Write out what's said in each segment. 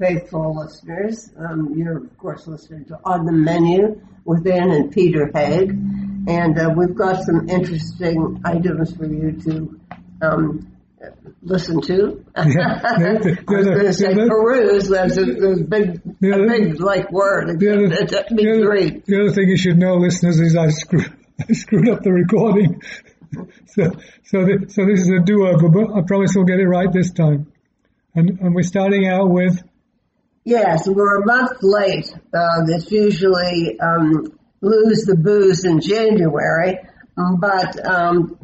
Faithful listeners. Um, you're, of course, listening to On the Menu with Ann and Peter Haig. And uh, we've got some interesting items for you to um, listen to. Yeah, I was going to say peruse. That's a, a big, a big like word. The other, It me the, other, the other thing you should know, listeners, is I screwed, I screwed up the recording. so, so, the, so this is a do-over, but I promise we'll get it right this time. And, and we're starting out with, Yes, we're a month late. Uh, it's usually um, lose the booze in January, but um,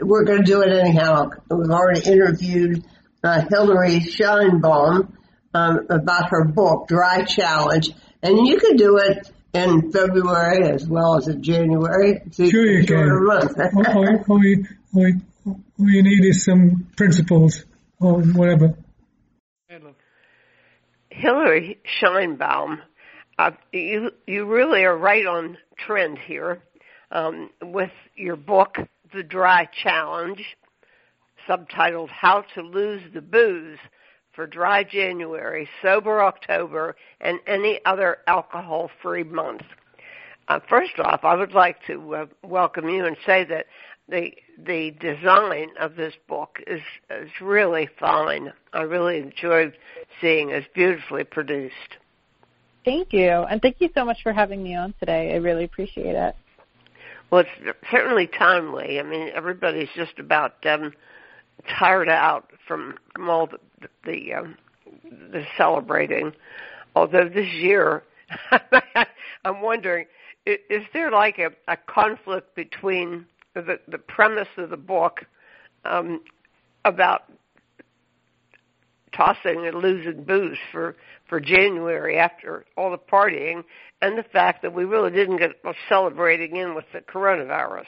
we're going to do it anyhow. We've already interviewed uh, Hilary Sheinbaum um, about her book, Dry Challenge, and you can do it in February as well as in January. Sure you can. all, all, all, you, all, you, all you need is some principles or whatever. Hilary Sheinbaum, uh, you you really are right on trend here um, with your book, The Dry Challenge, subtitled "How to Lose the Booze for Dry January, Sober October, and Any Other Alcohol-Free Month." Uh, first off, I would like to uh, welcome you and say that the the design of this book is is really fine. I really enjoyed seeing it. It's beautifully produced. Thank you. And thank you so much for having me on today. I really appreciate it. Well, it's certainly timely. I mean, everybody's just about um, tired out from, from all the the, um, the celebrating. Although this year, I'm wondering, is there like a, a conflict between the the premise of the book um, about tossing and losing booze for for January after all the partying, and the fact that we really didn't get celebrating in with the coronavirus.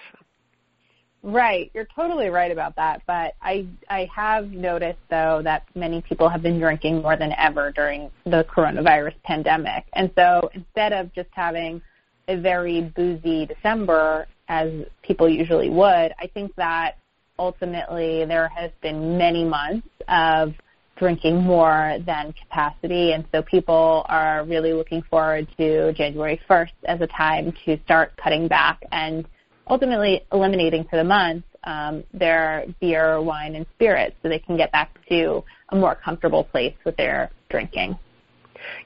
Right, you're totally right about that. But I I have noticed though that many people have been drinking more than ever during the coronavirus pandemic, and so instead of just having a very boozy December as people usually would, I think that ultimately there has been many months of drinking more than capacity, and so people are really looking forward to January 1st as a time to start cutting back and ultimately eliminating for the month um, their beer, wine, and spirits so they can get back to a more comfortable place with their drinking.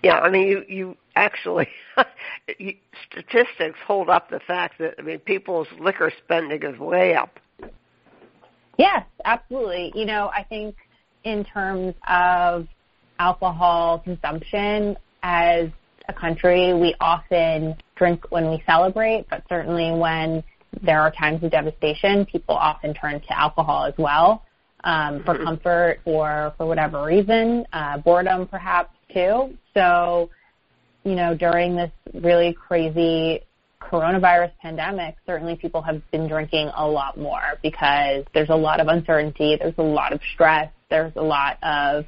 Yeah, I mean, you you actually you, statistics hold up the fact that I mean people's liquor spending is way up. Yes, absolutely. You know, I think in terms of alcohol consumption as a country, we often drink when we celebrate, but certainly when there are times of devastation, people often turn to alcohol as well um, for comfort or for whatever reason, uh, boredom perhaps too. So, you know, during this really crazy coronavirus pandemic, certainly people have been drinking a lot more because there's a lot of uncertainty, there's a lot of stress, there's a lot of,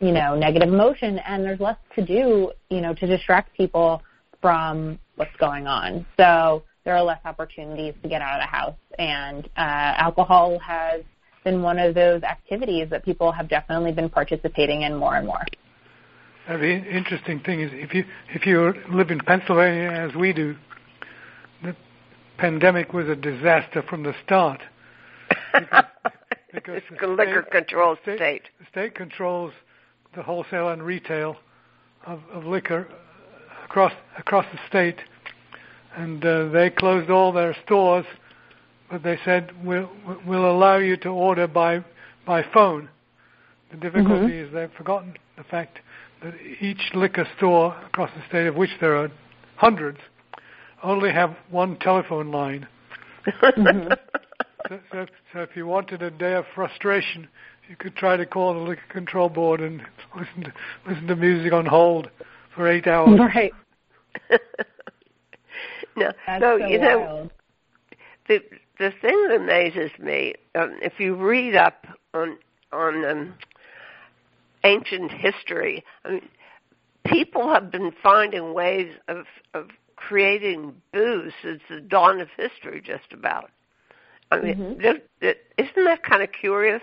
you know, negative emotion, and there's less to do, you know, to distract people from what's going on. So there are less opportunities to get out of the house, and uh, alcohol has been one of those activities that people have definitely been participating in more and more. The interesting thing is if you if you live in Pennsylvania as we do, the pandemic was a disaster from the start. Because, because it's the a liquor state- control state, state. The state controls the wholesale and retail of, of liquor across across the state, and uh, they closed all their stores, but they said we'll we'll allow you to order by by phone. The difficulty is they've forgotten the fact that each liquor store across the state, of which there are hundreds, only have one telephone line. So, so, so if you wanted a day of frustration, you could try to call the liquor control board and listen to listen to music on hold for eight hours. Right. no, That's no, so you know, the the thing that amazes me, um, if you read up on on um, ancient history, I mean, people have been finding ways of of creating booze since the dawn of history, just about. I mean, Mhm. it, isn't that kind of curious?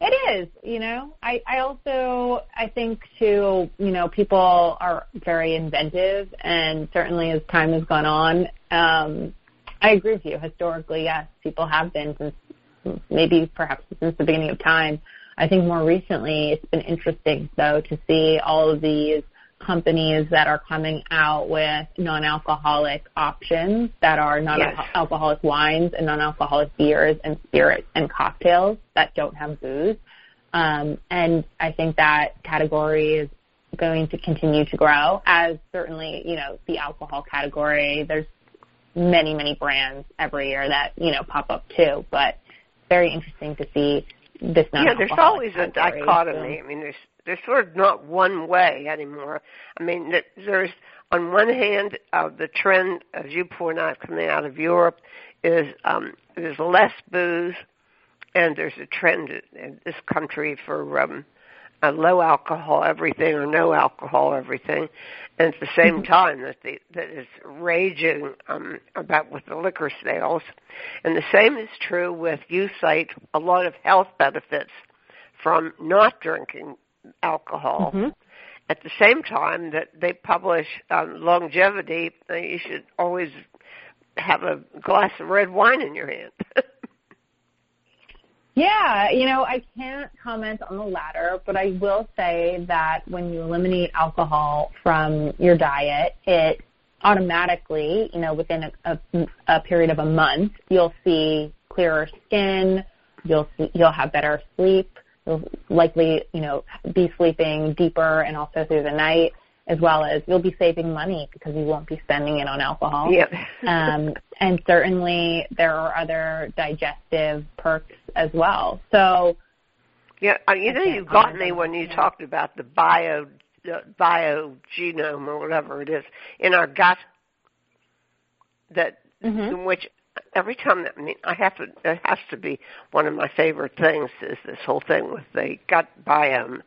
It is, you know. I, I also I think too, you know, people are very inventive and certainly as time has gone on, um, I agree with you. Historically, yes, people have been since maybe perhaps since the beginning of time. I think more recently it's been interesting though to see all of these companies that are coming out with non-alcoholic options that are non-alcoholic yes. wines and non-alcoholic beers and spirits and cocktails that don't have booze. Um, and I think that category is going to continue to grow as certainly, you know, the alcohol category, there's many, many brands every year that, you know, pop up too, but very interesting to see this Yeah, there's always a dichotomy. So. I mean, there's there's sort of not one way anymore. I mean, there's on one hand uh, the trend, as you point out, coming out of Europe, is um, there's less booze, and there's a trend in this country for um, a low alcohol everything or no alcohol everything, and at the same mm-hmm. time that the that is raging um, about with the liquor sales, and the same is true with you cite a lot of health benefits from not drinking alcohol. Mm-hmm. At the same time that they publish um, longevity, you should always have a glass of red wine in your hand. Yeah, you know, I can't comment on the latter, but I will say that when you eliminate alcohol from your diet, it automatically, you know, within a, a, a period of a month, you'll see clearer skin, you'll see, you'll have better sleep, you'll likely, you know, be sleeping deeper and also through the night as well as you'll be saving money because you won't be spending it on alcohol. Yep. um, and certainly there are other digestive perks as well. So, yeah, you know, you got me when you talked about the bio uh, biogenome or whatever it is in our gut. That mm-hmm. in which every time that I mean, I have to. It has to be one of my favorite things is this whole thing with the gut biome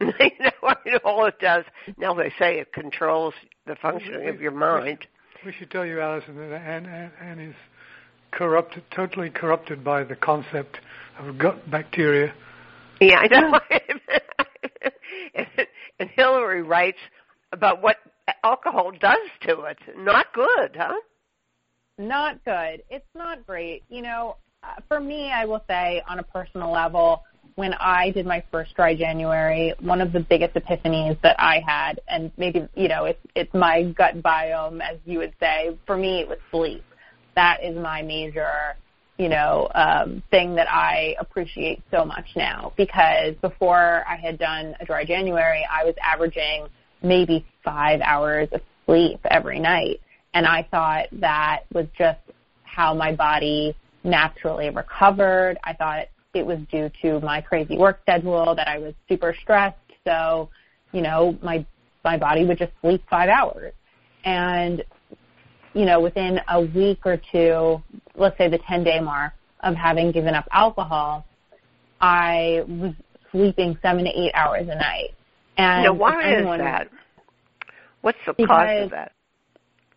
you know, all it does. Now they say it controls the functioning of your mind. We should tell you, Allison, that Anne, Anne, Anne is corrupted, totally corrupted by the concept of gut bacteria. Yeah, I know. and, and Hilary writes about what alcohol does to it. Not good, huh? Not good. It's not great. You know, uh, for me, I will say on a personal level, when I did my first dry January, one of the biggest epiphanies that I had, and maybe, you know, it's, it's my gut biome, as you would say. For me, it was sleep. That is my major, you know, um, thing that I appreciate so much now because before I had done a dry January, I was averaging maybe five hours of sleep every night. And I thought that was just how my body naturally recovered. I thought it was due to my crazy work schedule that I was super stressed. So, you know, my my body would just sleep five hours. And, you know, within a week or two, let's say the 10 day mark of having given up alcohol, I was sleeping seven to eight hours a night. And now, why is that? What's the cause of that?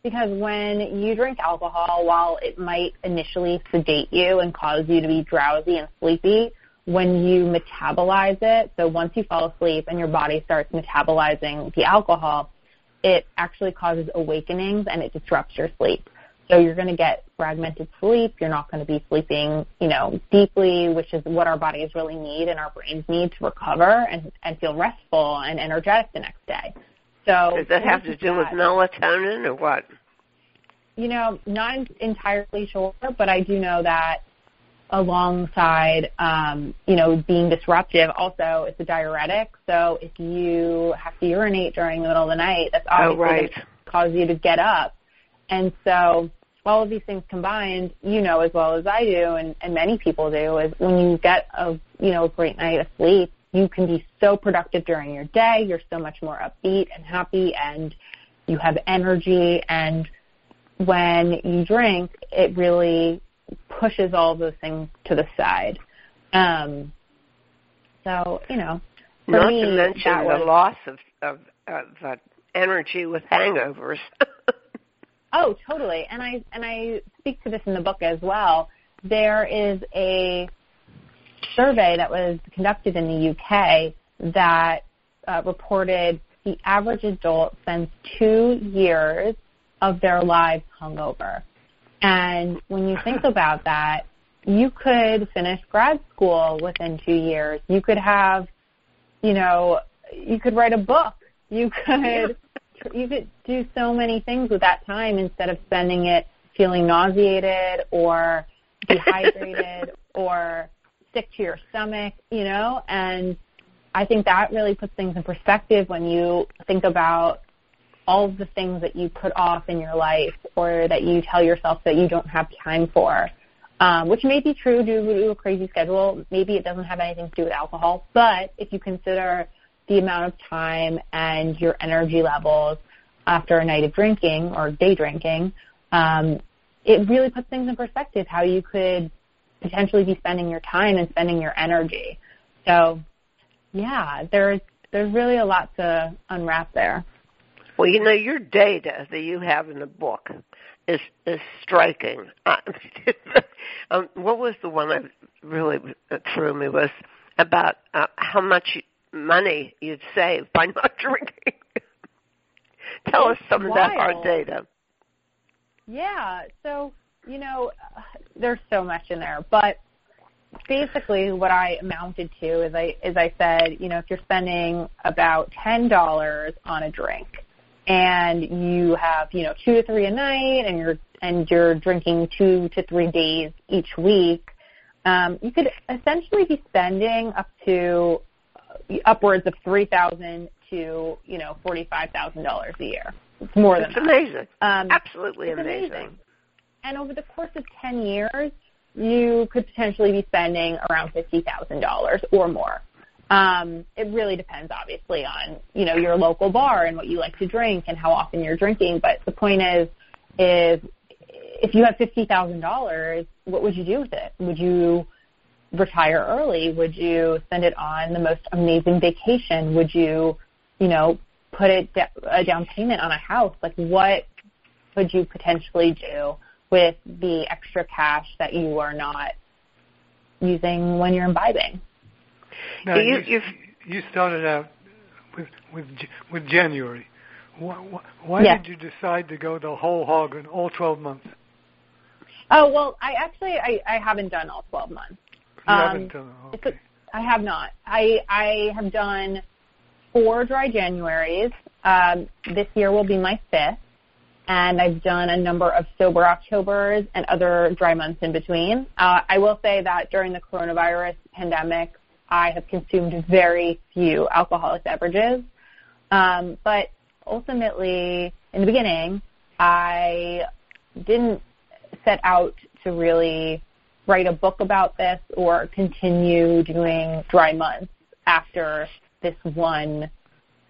Because when you drink alcohol, while it might initially sedate you and cause you to be drowsy and sleepy, when you metabolize it, so once you fall asleep and your body starts metabolizing the alcohol, it actually causes awakenings and it disrupts your sleep. So you're going to get fragmented sleep. You're not going to be sleeping, you know, deeply, which is what our bodies really need and our brains need to recover and, and feel restful and energetic the next day. So does that have to do with melatonin or what? You know, not entirely sure, but I do know that alongside, um, you know, being disruptive, also it's a diuretic. So if you have to urinate during the middle of the night, that's oh, obviously oh, right. going to cause you to get up. And so all of these things combined, you know as well as I do, and, and many people do, is when you get a you know a great night of sleep, you can be so productive during your day. You're so much more upbeat and happy and you have energy. And when you drink, it really pushes all those things to the side. Um, so, you know, not me, to mention the was, loss of, of, of uh, energy with hangovers. oh, totally. And I, and I speak to this in the book as well. There is a survey that was conducted in the UK that uh, reported the average adult spends two years of their lives hungover. And when you think about that, you could finish grad school within two years. You could have, you know, you could write a book. You could, you could do so many things with that time instead of spending it feeling nauseated or dehydrated or sick to your stomach, you know, and I think that really puts things in perspective when you think about all of the things that you put off in your life or that you tell yourself that you don't have time for, um, which may be true due to a crazy schedule. Maybe it doesn't have anything to do with alcohol, but if you consider the amount of time and your energy levels after a night of drinking or day drinking, um, it really puts things in perspective how you could potentially be spending your time and spending your energy. So, yeah, there's there's really a lot to unwrap there. Well, you know, your data that you have in the book is is striking. um, what was the one that really threw me was about uh, how much money you'd save by not drinking. Tell it's us some wild. of that hard data. Yeah, so you know, there's so much in there, but basically what I amounted to is I is I said, you know, if you're spending about ten dollars on a drink and you have, you know, two to three a night and you're and you're drinking two to three days each week, um, you could essentially be spending up to uh, upwards of three thousand to you know forty five thousand dollars a year. It's more than It's that. amazing. Um, Absolutely amazing. amazing. And over the course of 10 years, you could potentially be spending around $50,000 or more. Um, it really depends, obviously, on you know your local bar and what you like to drink and how often you're drinking. But the point is, is if you have fifty thousand dollars, what would you do with it? Would you retire early? Would you spend it on the most amazing vacation? Would you, you know, put it a down payment on a house? Like, what could you potentially do with the extra cash that you are not using when you're imbibing? Now, You- you, you started out with with with January. Why, why- why Yeah. did you decide to go the whole hog in all 12 months? Oh well, I actually I, I haven't done all 12 months. You Um, haven't done It's okay. a, I have not. I I have done four dry Januaries. Um, this year will be my fifth, and I've done a number of sober Octobers and other dry months in between. Uh, I will say that during the coronavirus pandemic, I have consumed very few alcoholic beverages. Um, but ultimately, in the beginning, I didn't set out to really write a book about this or continue doing dry months after this one,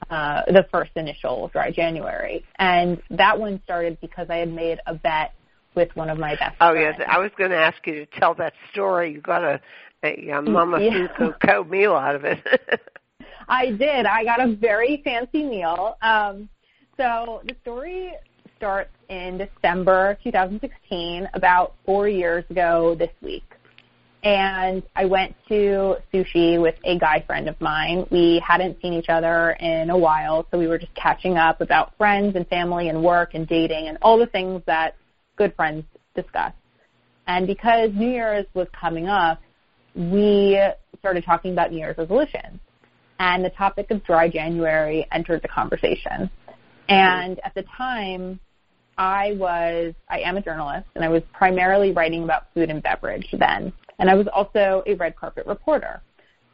uh, the first initial dry January. And that one started because I had made a bet with one of my best friends. Oh friends. yes, I was going to ask you to tell that story. You got a, a, a Mama Yeah. Fuku meal out of it. I did. I got a very fancy meal. Um, so the story starts in December 2016, about four years ago this week. And I went to sushi with a guy friend of mine. We hadn't seen each other in a while, so we were just catching up about friends and family and work and dating and all the things that good friends discuss. And because New Year's was coming up, we started talking about New Year's resolutions and the topic of dry January entered the conversation. And at the time, I was, I am a journalist, and I was primarily writing about food and beverage then. And I was also a red carpet reporter.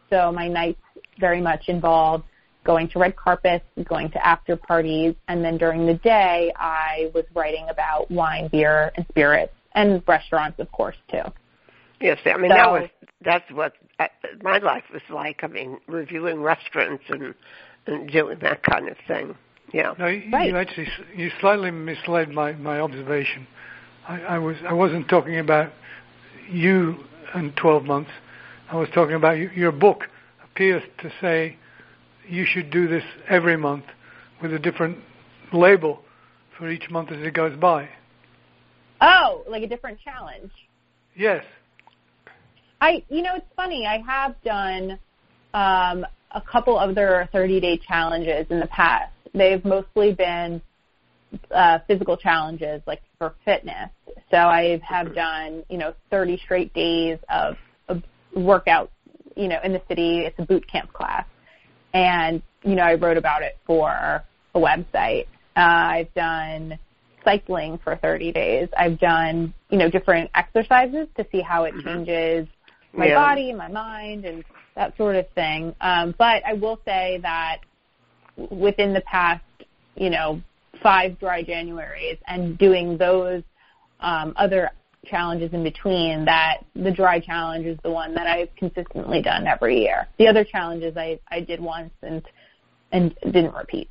So my nights very much involved going to red carpets, going to after parties, and then during the day, I was writing about wine, beer, and spirits, and restaurants, of course, too. yes, I mean So- that was that's what uh, my life was like. I mean, reviewing restaurants and and doing that kind of thing. Yeah. No, you, Right. you actually you slightly misled my my observation. I, I was I wasn't talking about you in 12 months. I was talking about your book appears to say you should do this every month with a different label for each month as it goes by. Oh, like a different challenge. Yes. I, you know, it's funny. I have done um, a couple of other 30 day challenges in the past. They've mostly been uh, physical challenges, like for fitness. So I have done, you know, 30 straight days of, of workout, you know, in the city. It's a boot camp class, and you know, I wrote about it for a website. Uh, I've done cycling for 30 days. I've done, you know, different exercises to see how it changes my Yeah. body, my mind, and that sort of thing. Um, but I will say that within the past, you know, five dry Januaries and doing those um, other challenges in between, that the dry challenge is the one that I've consistently done every year. The other challenges I, I did once and and didn't repeat.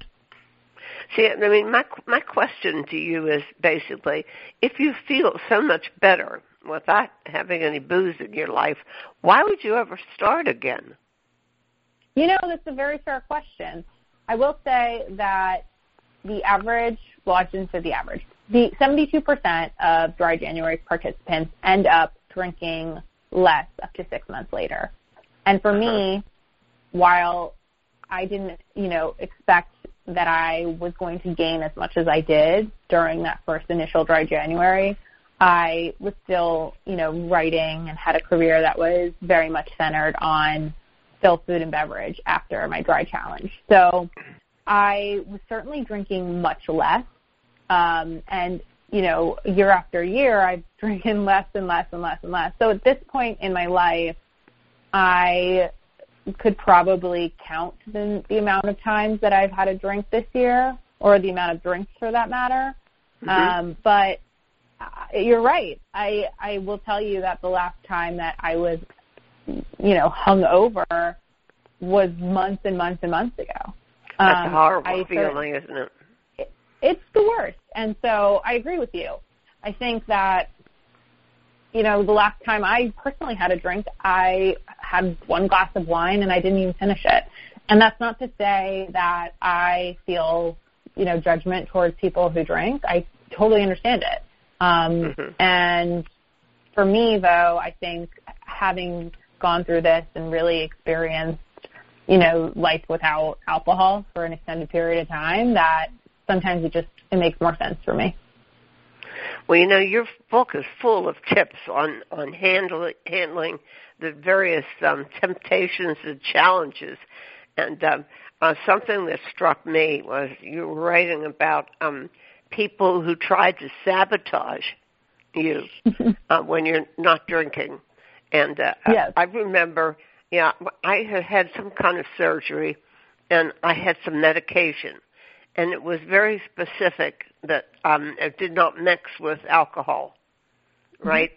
See, I mean, my my question to you is basically, if you feel so much better without having any booze in your life, why would you ever start again? You know, that's a very fair question. I will say that the average, well, I shouldn't say the average, the 72% of dry January participants end up drinking less up to six months later. And for me, while I didn't, you know, expect that I was going to gain as much as I did during that first initial dry January, I was still, you know, writing and had a career that was very much centered on still food and beverage after my dry challenge. So I was certainly drinking much less. Um, and, you know, year after year, I've drinking less and less and less and less. So at this point in my life, I could probably count the, the amount of times that I've had a drink this year, or the amount of drinks for that matter. Mhm. Um, but uh, you're right. I I will tell you that the last time that I was, you know, hung over was months and months and months ago. That's Um, a horrible I feeling, isn't it? it's the worst. And so I agree with you. I think that, you know, the last time I personally had a drink, I had one glass of wine and I didn't even finish it. And that's not to say that I feel, you know, judgment towards people who drink. I totally understand it. Um, Mhm. And for me, though, I think having gone through this and really experienced, you know, life without alcohol for an extended period of time, that sometimes it just it makes more sense for me. Well, you know, your book is full of tips on on handling handling the various um, temptations and challenges. And um, uh, something that struck me was you were writing about um, people who tried to sabotage you uh, when you're not drinking. And uh, Yes. I remember, yeah, I had had some kind of surgery, and I had some medication, and it was very specific that um, it did not mix with alcohol, right?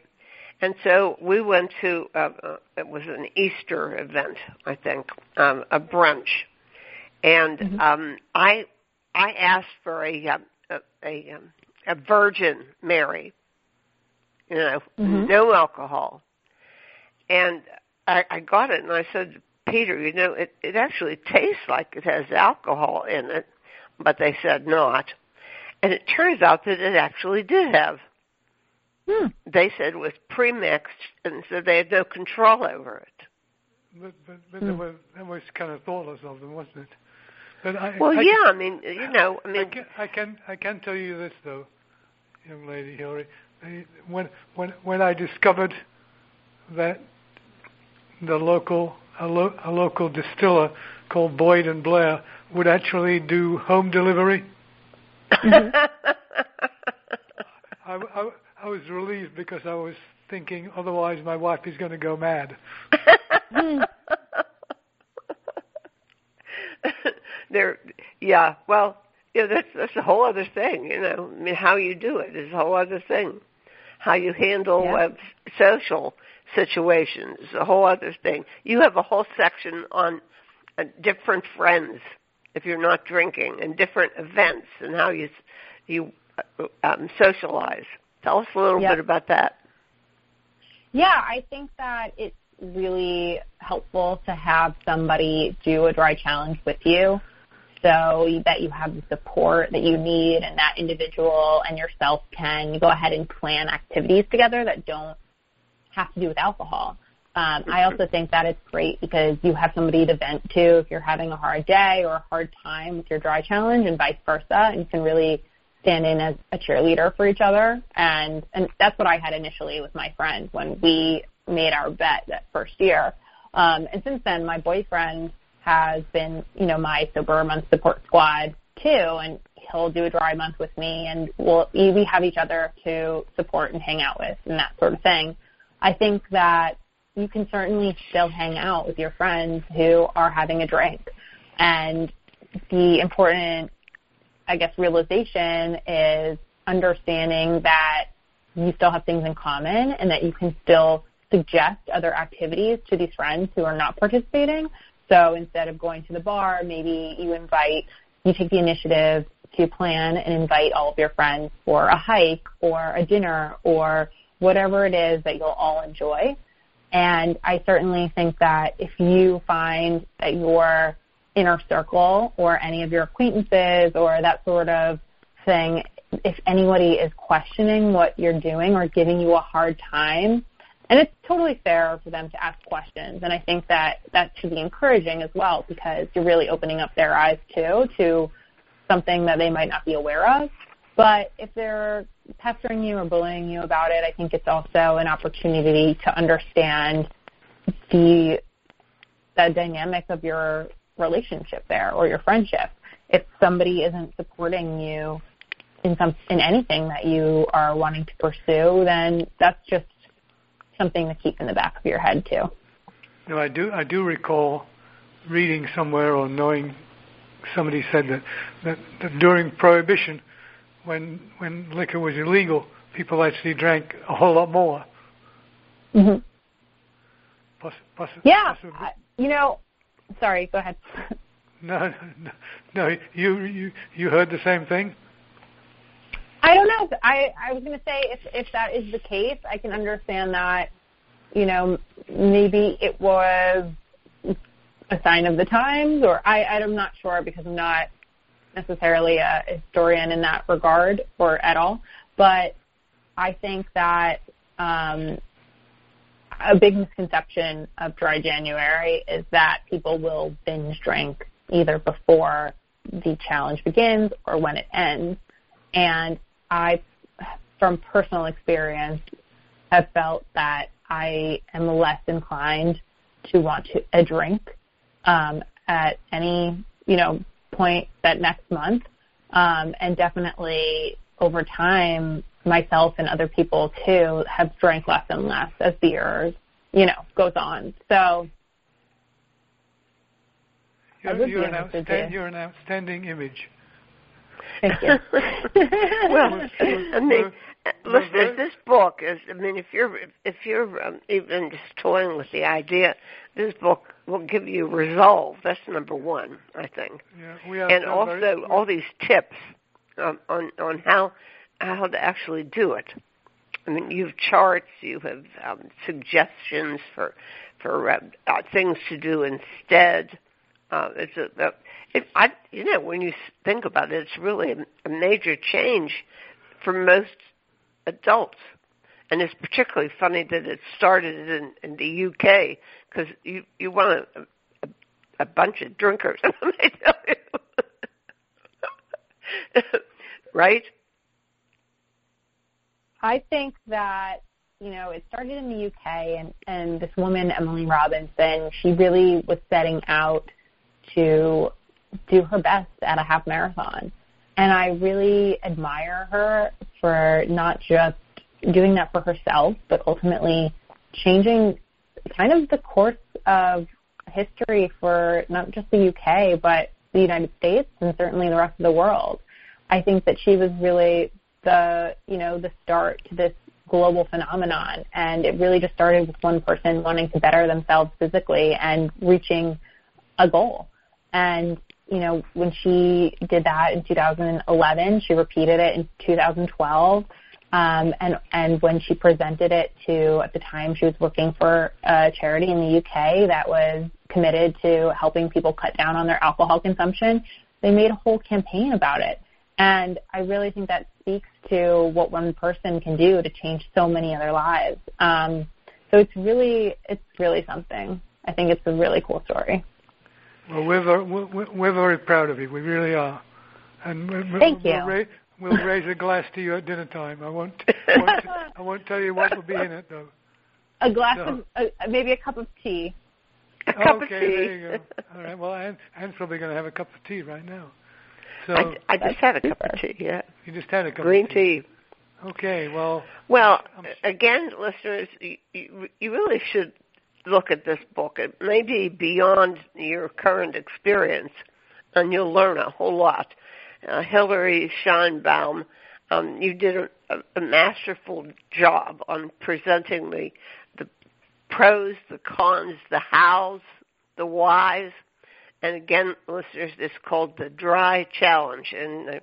And so we went to uh, uh, it was an Easter event, I think, um, a brunch, and Mhm. um, I I asked for a um, a a, um, a Virgin Mary, you know, Mhm. no alcohol, and I, I got it, and I said, Peter, you know, it it actually tastes like it has alcohol in it, but they said not, and it turns out that it actually did have Hmm. they said it was premixed and so they had no control over it. But but, but that, Hmm. was, that was kind of thoughtless of them, wasn't it? But I, Well, I, yeah, I mean, you know, I I mean, can, I can I can tell you this though, young lady Hilary. When when when I discovered that the local a, lo, a local distiller called Boyd and Blair would actually do home delivery, I, I, I was relieved because I was thinking otherwise my wife is going to go mad. there, yeah. Well, yeah, that's that's a whole other thing. You know, I mean, how you do it is a whole other thing. How you handle Yeah. uh, social situations is a whole other thing. You have a whole section on uh, different friends if you're not drinking and different events and how you you uh, um, socialize. Tell us a little Yeah. bit about that. Yeah, I think that it's really helpful to have somebody do a dry challenge with you so that you have the support that you need and that individual and yourself can go ahead and plan activities together that don't have to do with alcohol. Um, I also think that it's great because you have somebody to vent to if you're having a hard day or a hard time with your dry challenge and vice versa. And you can really stand in as a cheerleader for each other. And, and that's what I had initially with my friend when we made our bet that first year. Um, and since then, my boyfriend has been, you know, my sober month support squad too, and he'll do a dry month with me, and we'll we have each other to support and hang out with, and that sort of thing. I think that you can certainly still hang out with your friends who are having a drink, and the important, I guess, realization is understanding that you still have things in common, and that you can still suggest other activities to these friends who are not participating. So instead of going to the bar, maybe you invite, you take the initiative to plan and invite all of your friends for a hike or a dinner or whatever it is that you'll all enjoy. And I certainly think that if you find that your inner circle or any of your acquaintances or that sort of thing, if anybody is questioning what you're doing or giving you a hard time, and it's totally fair for them to ask questions. And I think that that should be encouraging as well because you're really opening up their eyes too to something that they might not be aware of. But if they're pestering you or bullying you about it, I think it's also an opportunity to understand the the dynamic of your relationship there or your friendship. If somebody isn't supporting you in some in anything that you are wanting to pursue, then that's just something to keep in the back of your head too. No, I do. I do recall reading somewhere or knowing somebody said that, that, that during Prohibition, when when liquor was illegal, people actually drank a whole lot more. Mm-hmm. Poss- poss- yeah, I, you know. Sorry, go ahead. no, no, no. You you you heard the same thing. I don't know. I I was going to say if if that is the case, I can understand that. You know, maybe it was a sign of the times, or I I'm not sure because I'm not necessarily a historian in that regard or at all. But I think that um, a big misconception of dry January is that people will binge drink either before the challenge begins or when it ends. And I, from personal experience, have felt that I am less inclined to want to a drink um, at any you know point that next month, um, and definitely over time, myself and other people too have drank less and less as the years you know goes on. So. You're, you're, an, outstand, you're an outstanding image. Thank you. well, I mean, listeners, this book is. I mean, if you're if you're um, even just toying with the idea, this book will give you resolve. That's number one, I think. Yeah, and also very, all these tips um, on on how how to actually do it. I mean, you have charts, you have um, suggestions for for uh, uh, things to do instead. Uh, it's a, a it, I, you know, when you think about it, it's really a, a major change for most adults. And it's particularly funny that it started in, in the UK because you you want a, a, a bunch of drinkers, right? I think that you know it started in the UK, and and this woman Emily Robinson, she really was setting out to do her best at a half marathon. And I really admire her for not just doing that for herself, but ultimately changing kind of the course of history for not just the UK, but the United States and certainly the rest of the world. I think that she was really the, you know, the start to this global phenomenon. And it really just started with one person wanting to better themselves physically and reaching a goal. And, you know, when she did that in 2011, she repeated it in 2012. Um, and, and when she presented it to, at the time she was working for a charity in the UK that was committed to helping people cut down on their alcohol consumption, they made a whole campaign about it. And I really think that speaks to what one person can do to change so many other lives. Um, So it's really it's really something. I think it's a really cool story. Well, we're very, we're, we're very proud of you. We really are. And we'll, Thank we'll, you. Ra- we'll raise a glass to you at dinner time. I won't. I won't, I won't tell you what will be in it though. A glass No. of uh, maybe a cup of tea. A cup okay, of tea. there you go. All right. Well, Anne, Anne's probably going to have a cup of tea right now. So I, I just had a cup of tea. Yeah, you just had a cup green of tea. tea. Okay. Well, Well, Um, again, listeners, you, you, you really should look at this book. It may be beyond your current experience, and you'll learn a whole lot. Uh, Hilary Sheinbaum, um, you did a, a, masterful job on presenting the the pros, the cons, the hows, the whys. And again, listeners, it's called the Dry Challenge, and uh,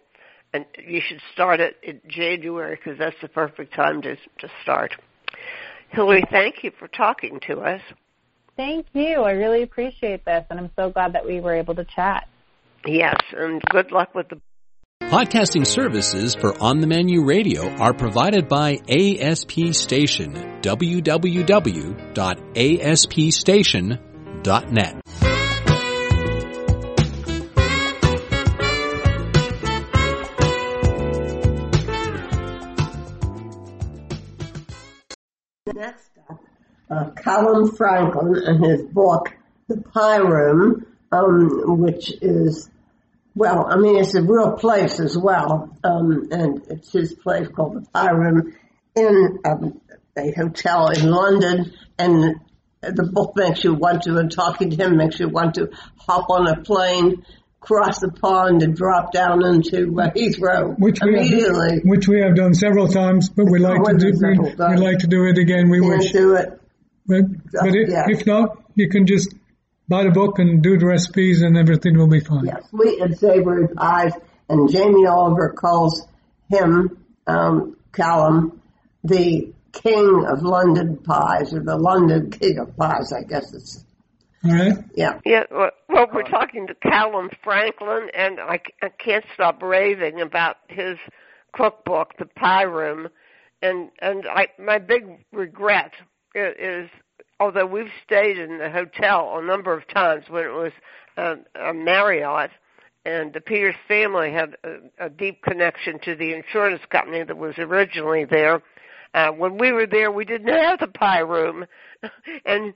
and you should start it in January because that's the perfect time to to start. Hilary, thank you for talking to us. Thank you. I really appreciate this, and I'm so glad that we were able to chat. Yes, and good luck with the Podcasting services for On the Menu Radio are provided by ASP Station. www.aspstation.net. Next up, Calum Franklin and his book, The Room, um, which is, well, I mean, it's a real place as well, um, and it's his place called The Room in um, a hotel in London, and the book makes you want to, and talking to him makes you want to hop on a plane, cross the pond, and drop down into uh, Heathrow Which we, have, which we have done several times, but we like to do we, we like to do it again. We Can't wish, do it. but but if, Yeah. if not, you can just buy the book and do the recipes, and everything will be fine. Yeah, sweet and savory pies. And Jamie Oliver calls him, um, Calum, the king of London pies, or the London king of pies, I guess it's, right. yeah. Yeah, well, well, we're talking to Calum Franklin, and I, I can't stop raving about his cookbook, The Pie Room, and and I my big regret i- is, although we've stayed in the hotel a number of times when it was uh, a Marriott, and the Peters family had a, a deep connection to the insurance company that was originally there. Uh, when we were there, we didn't have the pie room, and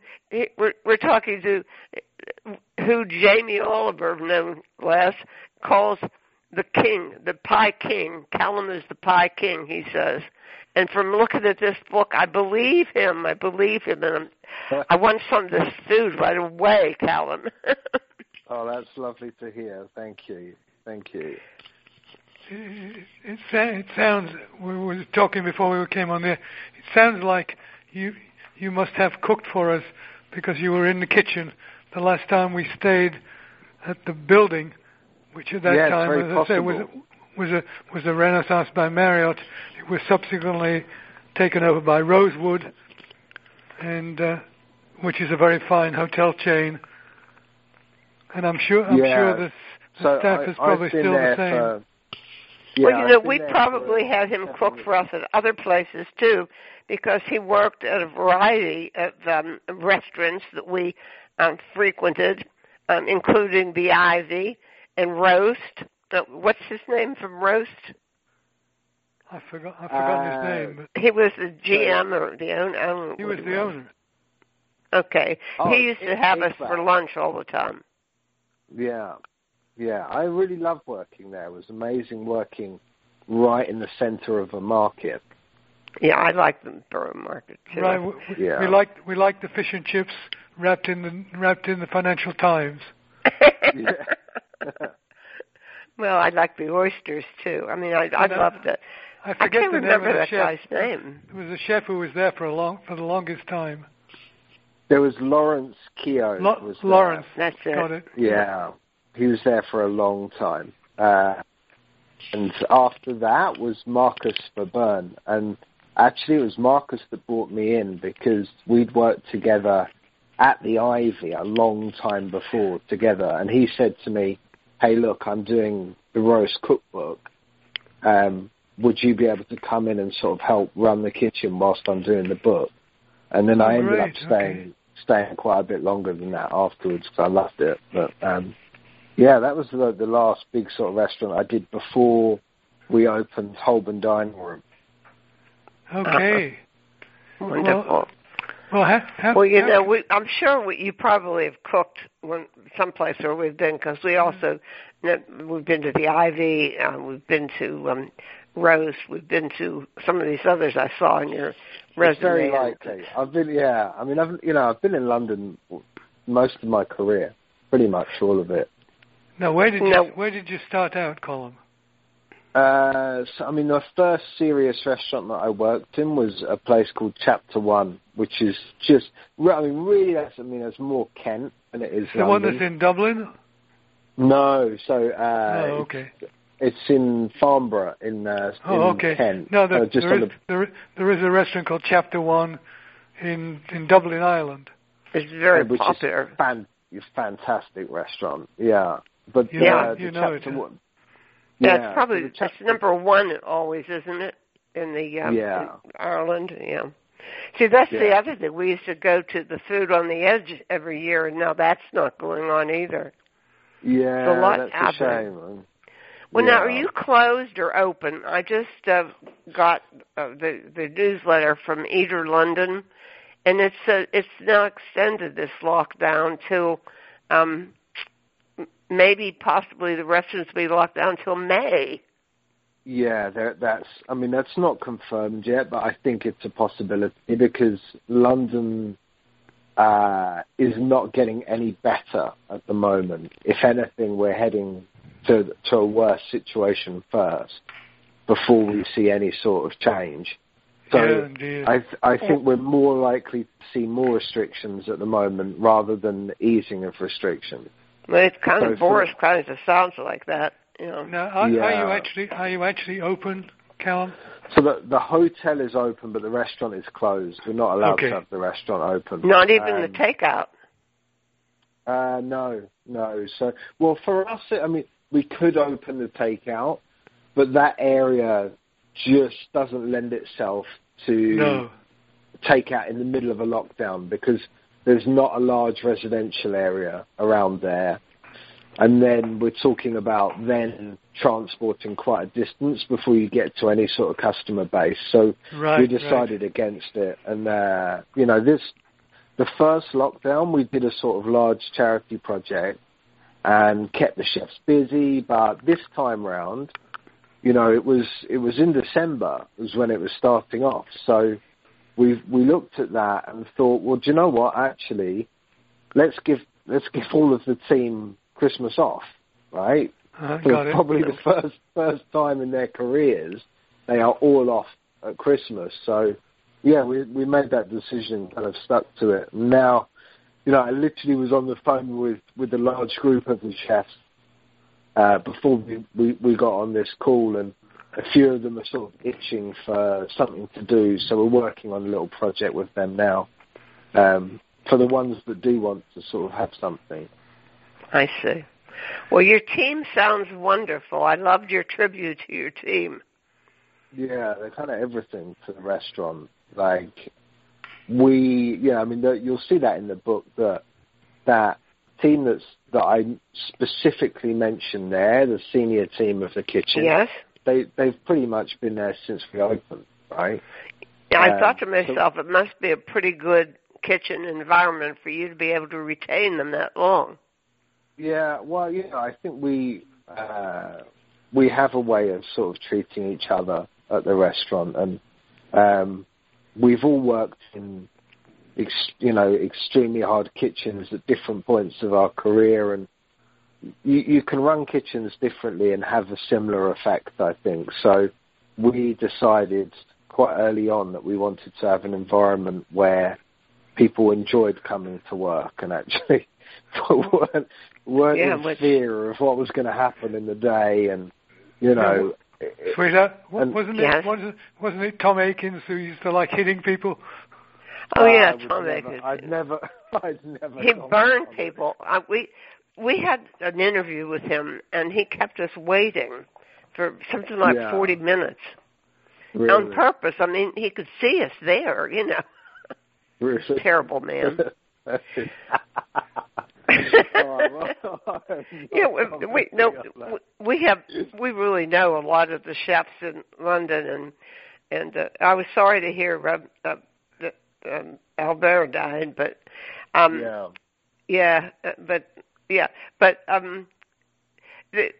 we're we're talking to who Jamie Oliver, no less, calls the king, the pie king. Calum is the pie king, he says. And from looking at this book, I believe him. I believe him, and I'm, I want some of this food right away, Calum. Oh, that's lovely to hear. Thank you. Thank you. it, it, it sounds. We were talking before we came on there. It sounds like you you must have cooked for us because you were in the kitchen the last time we stayed at the building, which at that time, as I say, was possible. was a was a Renaissance by Marriott. It was subsequently taken over by Rosewood, and uh, which is a very fine hotel chain. And I'm sure I'm Yeah. sure the, the So staff I, is probably still the same. For, yeah, well, you know, we probably for had him seven cook for us at other places too, because he worked at a variety of um, restaurants that we um, frequented, um, including the Ivy and Roast. Uh, what's his name from Roast? I forgot I forgot his Uh, name, but He was the GM or the owner. I don't he what was the owner. Okay, Oh, he used to have us for lunch all the time. Yeah, yeah. I really loved working there. It was amazing working right in the center of a market. Yeah, I like the Borough Market too. Right, we, we- Yeah. we liked we liked the fish and chips wrapped in the wrapped in the Financial Times. Well, I like the oysters too. I mean, I I And, loved it. I I forget can't the name of the that chef. guy's name. There was a chef who was there for a long for the longest time. there was Lawrence Keogh. Lo- was there. Lawrence, That's it. got it. Yeah, he was there for a long time. Uh, and after that was Marcus Verberne. And actually, it was Marcus that brought me in because we'd worked together at the Ivy a long time before together. And he said to me, Hey, look, I'm doing the roast cookbook. Um, would you be able to come in and sort of help run the kitchen whilst I'm doing the book? and then Oh, I ended great, up staying okay. staying quite a bit longer than that afterwards because I loved it. But um, yeah, that was the, the last big sort of restaurant I did before we opened Holborn Dining Room. Okay. Wonderful. Well, ha, ha, Well, you ha- know, we, I'm sure we, you probably have cooked when someplace where we've been because we also we've been to the Ivy, uh, we've been to um, Rose, we've been to some of these others I saw in your It's very likely. I've been, yeah. I mean, I've you know, I've been in London most of my career, pretty much all of it. Now, where did you No. where did you start out, Colin? Uh, so, I mean, the first serious restaurant that I worked in was a place called Chapter One, which is just, re- I mean, really, that's, I mean, it's more Kent than it is The one that's in Dublin? No, so uh, oh, okay. it's, it's in Farnborough in, uh, Oh, in okay. Kent. No, there, uh, just there, on is, the there, there is a restaurant called Chapter One in in Dublin, Ireland. It's very which popular. is fan, fantastic restaurant. Yeah, but Yeah, uh, you the know Chapter it. One. That's yeah, probably so the it's number one always, isn't it? In the um, Yeah. in Ireland, yeah. See, that's the other thing. We used to go to the Food on the Edge every year, and now that's not going on either. Yeah, it's a lot that's a happening. shame. Well, now are you closed or open? I just uh, got uh, the the newsletter from Eater London, and it's uh, it's now extended this lockdown till um, m- maybe possibly the restaurants will be locked down until May. Yeah, there, that's. I mean, that's not confirmed yet, but I think it's a possibility because London uh, is not getting any better at the moment. If anything, we're heading to to a worse situation first before we see any sort of change. So yeah, indeed. I th- I think we're more likely to see more restrictions at the moment rather than easing of restrictions. Well, it's kind So of for- Boris kind of sounds like that. You know. now, are, are you actually are you actually open, Calum? So the the hotel is open, but the restaurant is closed. We're not allowed Okay. to have the restaurant open. Not even the Um, takeout. Uh, no, no. So, well, for us, I mean, we could open the takeout, but that area just doesn't lend itself to No. takeout in the middle of a lockdown because there's not a large residential area around there. And then we're talking about then transporting quite a distance before you get to any sort of customer base. So Right. we decided against it. And, uh, you know, this, the first lockdown, we did a sort of large charity project and kept the chefs busy. But this time round, you know, it was, it was in December was when it was starting off. So we we looked at that and thought, well, do you know what? Actually, let's give, let's give all of the team Christmas off, right? Uh, got it. probably the first first time in their careers, they are all off at Christmas. So, yeah, we we made that decision, kind of stuck to it. Now, you know, I literally was on the phone with with a large group of the chefs uh, before we, we we got on this call, and a few of them are sort of itching for something to do. So we're working on a little project with them now. Um, for the ones that do want to sort of have something. I see. Well, your team sounds wonderful. I loved your tribute to your team. Yeah, they're kind of everything to the restaurant. Like we, yeah, I mean, you'll see that in the book that that team that's that I specifically mentioned there, the senior team of the kitchen. Yes. They they've pretty much been there since we opened, right? I Um, thought to so- myself, it must be a pretty good kitchen environment for you to be able to retain them that long. Yeah, well, you know, I think we uh, we have a way of sort of treating each other at the restaurant, and um, we've all worked in, ex- you know, extremely hard kitchens at different points of our career, and you, you can run kitchens differently and have a similar effect, I think. So we decided quite early on that we wanted to have an environment where people enjoyed coming to work and actually weren't, weren't Yeah, in which- fear of what was going to happen in the day, and you know. it- Sweetheart, And- wasn't Yes. it wasn't, wasn't it Tom Aikens who used to like hitting people? Oh yeah, would Tom never, Aikens. I'd never, I'd never. He burned people. Uh, we we had an interview with him, and he kept us waiting for something like Yeah. forty minutes Really. on purpose. I mean, he could see us there, you know. Really? Terrible man. Yeah, we, we no, we- we have we really know a lot of the chefs in London, and and uh, I was sorry to hear uh, uh, that um, Albert died, but um, yeah. yeah, uh, but yeah, but um, the,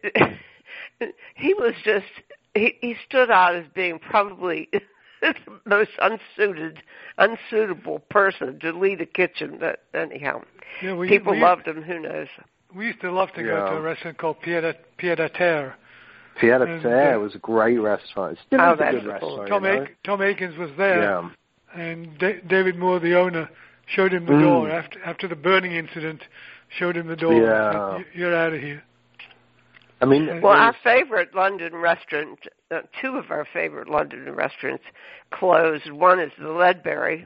he was just he he stood out as being probably the most unsuited, unsuitable person to lead a kitchen. But anyhow, Yeah, we, people we, loved him. Who knows? We used to love to go to a restaurant called Pied Pied à Terre. Pied à And, Terre uh, was a great restaurant. It still Oh, is a good restaurant. Tom, you know? Ak- Tom Aikens was there, Yeah. and da- David Moore, the owner, showed him the Mm. door after after the burning incident. Showed him the door. Yeah. said, "You- You're out of here. I mean, Well, our favorite London restaurant, uh, two of our favorite London restaurants closed. One is the Ledbury,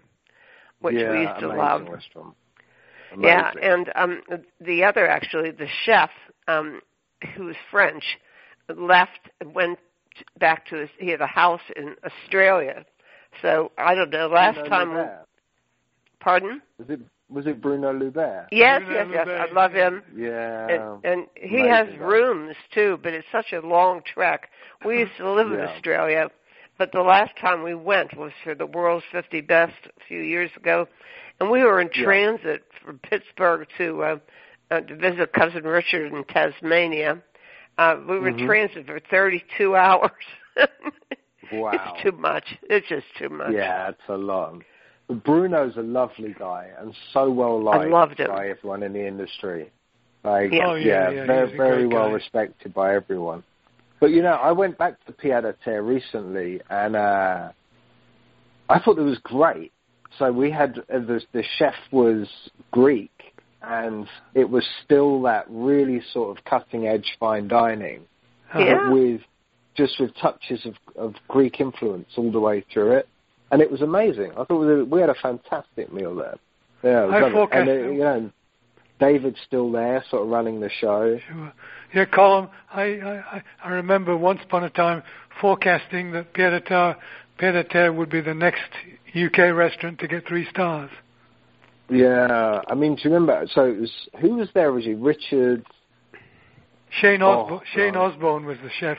which yeah, we used to amazing love. Restaurant. Yeah, and um, the other actually, the chef, um, who was French, left and went back to his. He had a house in Australia. So I don't know. Last Bruno time, Loubet. pardon? was it was it Bruno Loubet? Yes, Bruno yes, yes. I love him. Yeah. And, and he amazing has guy. rooms too, but it's such a long trek. We used to live in Australia, but the last time we went was for the world's 50 best a few years ago, and we were in Yeah. transit from Pittsburgh to uh, uh, to visit cousin Richard in Tasmania. Uh, we were in Mhm. transit for 32 hours. Wow. It's too much. It's just too much. Yeah, it's a lot. But Bruno's a lovely guy and so well I liked loved him. by everyone in the industry. Like, Yeah. Oh, yeah, yeah, very, very well guy. respected by everyone. But you know, I went back to Pied à Terre recently, and uh, I thought it was great. So we had uh, the the chef was Greek, and it was still that really sort of cutting edge fine dining, Uh, Yeah. but with just with touches of, of Greek influence all the way through it, and it was amazing. I thought we, had a fantastic meal there. Yeah, it and uh, you know, David's still there, sort of running the show. Sure. Yeah, Colin, I, I, I remember once upon a time forecasting that Pied à Terre, would be the next UK restaurant to get three stars. Yeah, I mean, do you remember? So it was who was there? Was he Richard? Shane, Oh, Shane Osborne was the chef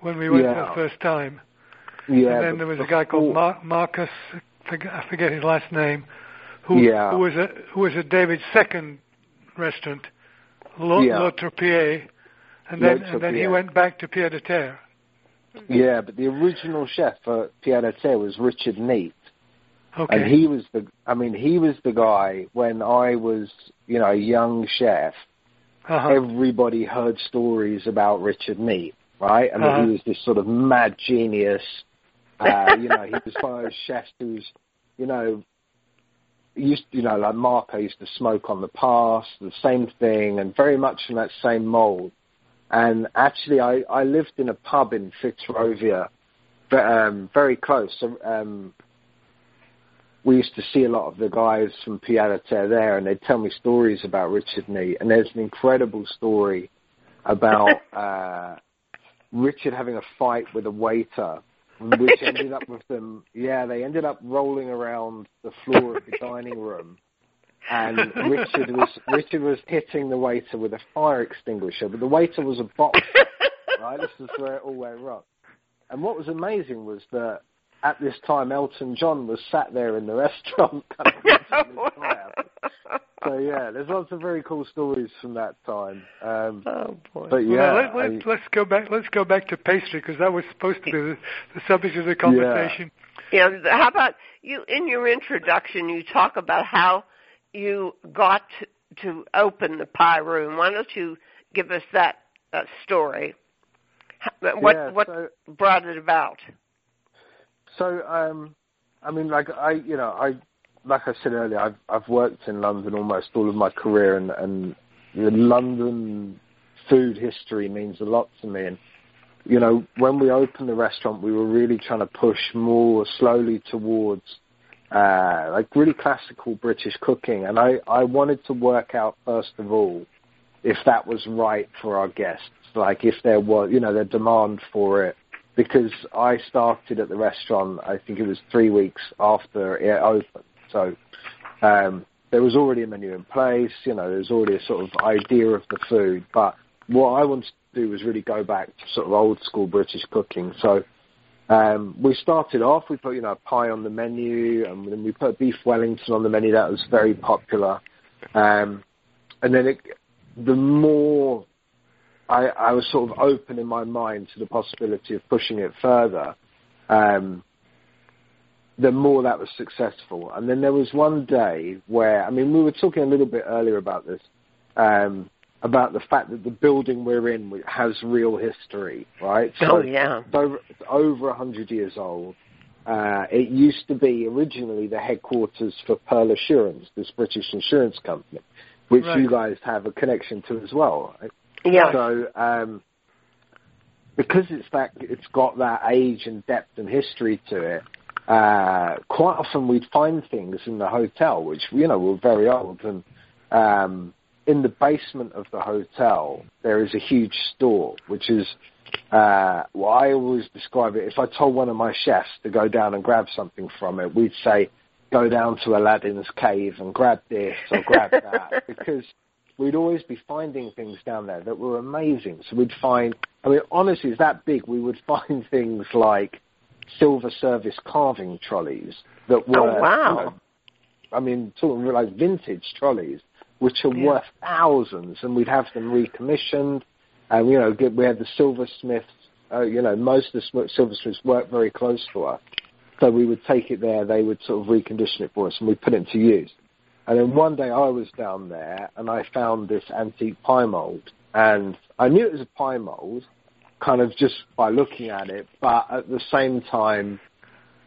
when we went for Yeah. the first time. Yeah, and then there was a guy called Mar- Marcus, I forget- his last name, who, Yeah. who was a who was at David's second restaurant, Le, Yeah. Tropier, and then and then he went back to Pied à Terre. Yeah, but the original chef for Pied à Terre was Richard Neat, Okay. and he was the. I mean, he was the guy when I was, you know, a young chef. uh-huh. Everybody heard stories about Richard Neat, right? And Uh-huh. he was this sort of mad genius. Uh, you know, he was one of those chefs who's, you know, used you know like Marco used to smoke on the pass, the same thing, and very much in that same mold. And actually, I I lived in a pub in Fitzrovia, but, um, very close. So, um, we used to see a lot of the guys from Pied there, and they'd tell me stories about Richard Neat. And there's an incredible story about uh, Richard having a fight with a waiter, which ended up with them. Yeah, they ended up rolling around the floor of the dining room, and Richard was Richard was hitting the waiter with a fire extinguisher, but the waiter was a boxer. right, this is where it all went wrong. And what was amazing was that at this time Elton John was sat there in the restaurant. Kind of watching this guy happen. so yeah, there's lots of very cool stories from that time. Um, oh boy. but yeah, well, let, let, I- let's go back. Let's go back to pastry because that was supposed to be the, the subject of the conversation. Yeah. yeah. How about you? In your introduction, you talk about how you got to, to open the pie room. Why don't you give us that uh, story? What Yeah, what so- brought it about? So, um, I mean, like I, you know, I, like I said earlier, I've I've worked in London almost all of my career, and and the London food history means a lot to me. And you know, when we opened the restaurant, we were really trying to push more slowly towards uh, like really classical British cooking, and I I wanted to work out first of all if that was right for our guests, like if there was, you know, the demand for it because I started at the restaurant, I think it was three weeks after it opened. So um, there was already a menu in place. You know, there was already a sort of idea of the food. But what I wanted to do was really go back to sort of old school British cooking. So um, we started off, we put, you know, pie on the menu, and then we put beef Wellington on the menu. That was very popular. Um, and then it, the more I, I was sort of open in my mind to the possibility of pushing it further, um, the more that was successful. And then there was one day where, I mean, we were talking a little bit earlier about this, um, about the fact that the building we're in has real history, right? So, oh, yeah. It's over, it's over 100 years old. Uh, it used to be originally the headquarters for Pearl Assurance, this British insurance company, which right. you guys have a connection to as well. Right? Yeah. So, um, because it's that, it's got that age and depth and history to it. Uh, quite often we'd find things in the hotel which you know were very old, and um, in the basement of the hotel there is a huge store, which is uh, well, I always describe it. If I told one of my chefs to go down and grab something from it, we'd say, "Go down to Aladdin's cave and grab this or grab that," because we'd always be finding things down there that were amazing. So we'd find, I mean, honestly, it's that big. We would find things like silver service carving trolleys that were, oh, wow. You know, I mean, talking like vintage trolleys, which are yeah. worth thousands, and we'd have them recommissioned. And you know, we had the silversmiths. Uh, you know, most of the silversmiths worked very close to us, so we would take it there. They would sort of recondition it for us, and we'd put it into use. And then one day I was down there and I found this antique pie mold. And I knew it was a pie mold, kind of just by looking at it, but at the same time,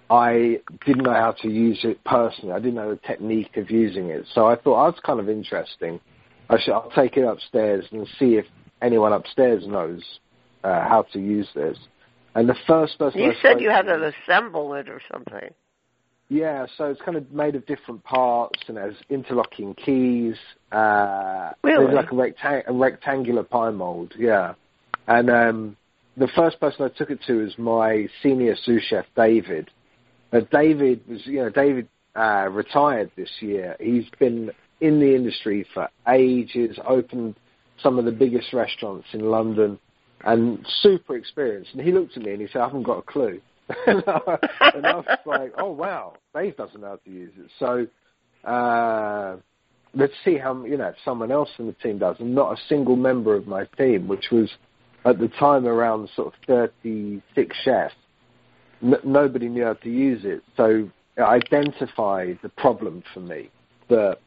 I didn't know how to use it personally. I didn't know the technique of using it. So I thought oh, that's kind of interesting. I should, I'll take it upstairs and see if anyone upstairs knows uh, how to use this. And the first person you I said you had to assemble it or something. Yeah, so it's kind of made of different parts and has interlocking keys. Uh, really? There's like a, rectang- a rectangular pie mold, yeah. And um, the first person I took it to is my senior sous chef, David. Uh, David was, you know, David uh, retired this year. He's been in the industry for ages, opened some of the biggest restaurants in London, and super experienced. And he looked at me and he said, I haven't got a clue. and, I, was like, oh wow, Dave doesn't know how to use it. So uh, let's see how you know if someone else in the team does, and not a single member of my team, which was at the time around sort of 36 chefs. N- nobody knew how to use it, so I identified the problem for me that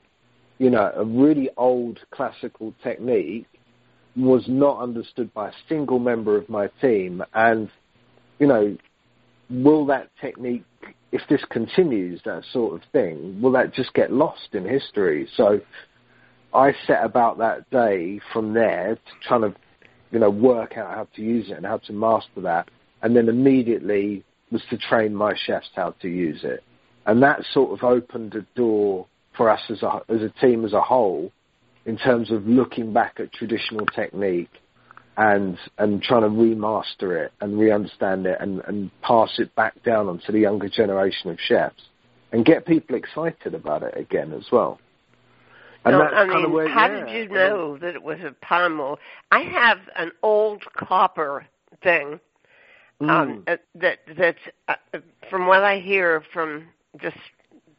you know a really old classical technique was not understood by a single member of my team, and you know will that technique, if this continues, that sort of thing, will that just get lost in history? So I set about that day from there to you know, work out how to use it and how to master that. And then immediately was to train my chefs how to use it. And that sort of opened a door for us as a, as a team as a whole in terms of looking back at traditional technique and and trying to remaster it and re-understand it and, and pass it back down onto the younger generation of chefs and get people excited about it again as well. And no, I mean, where, how yeah, did you know that it was a pommel? I have an old copper thing um, mm. uh, that that's uh, from what I hear from just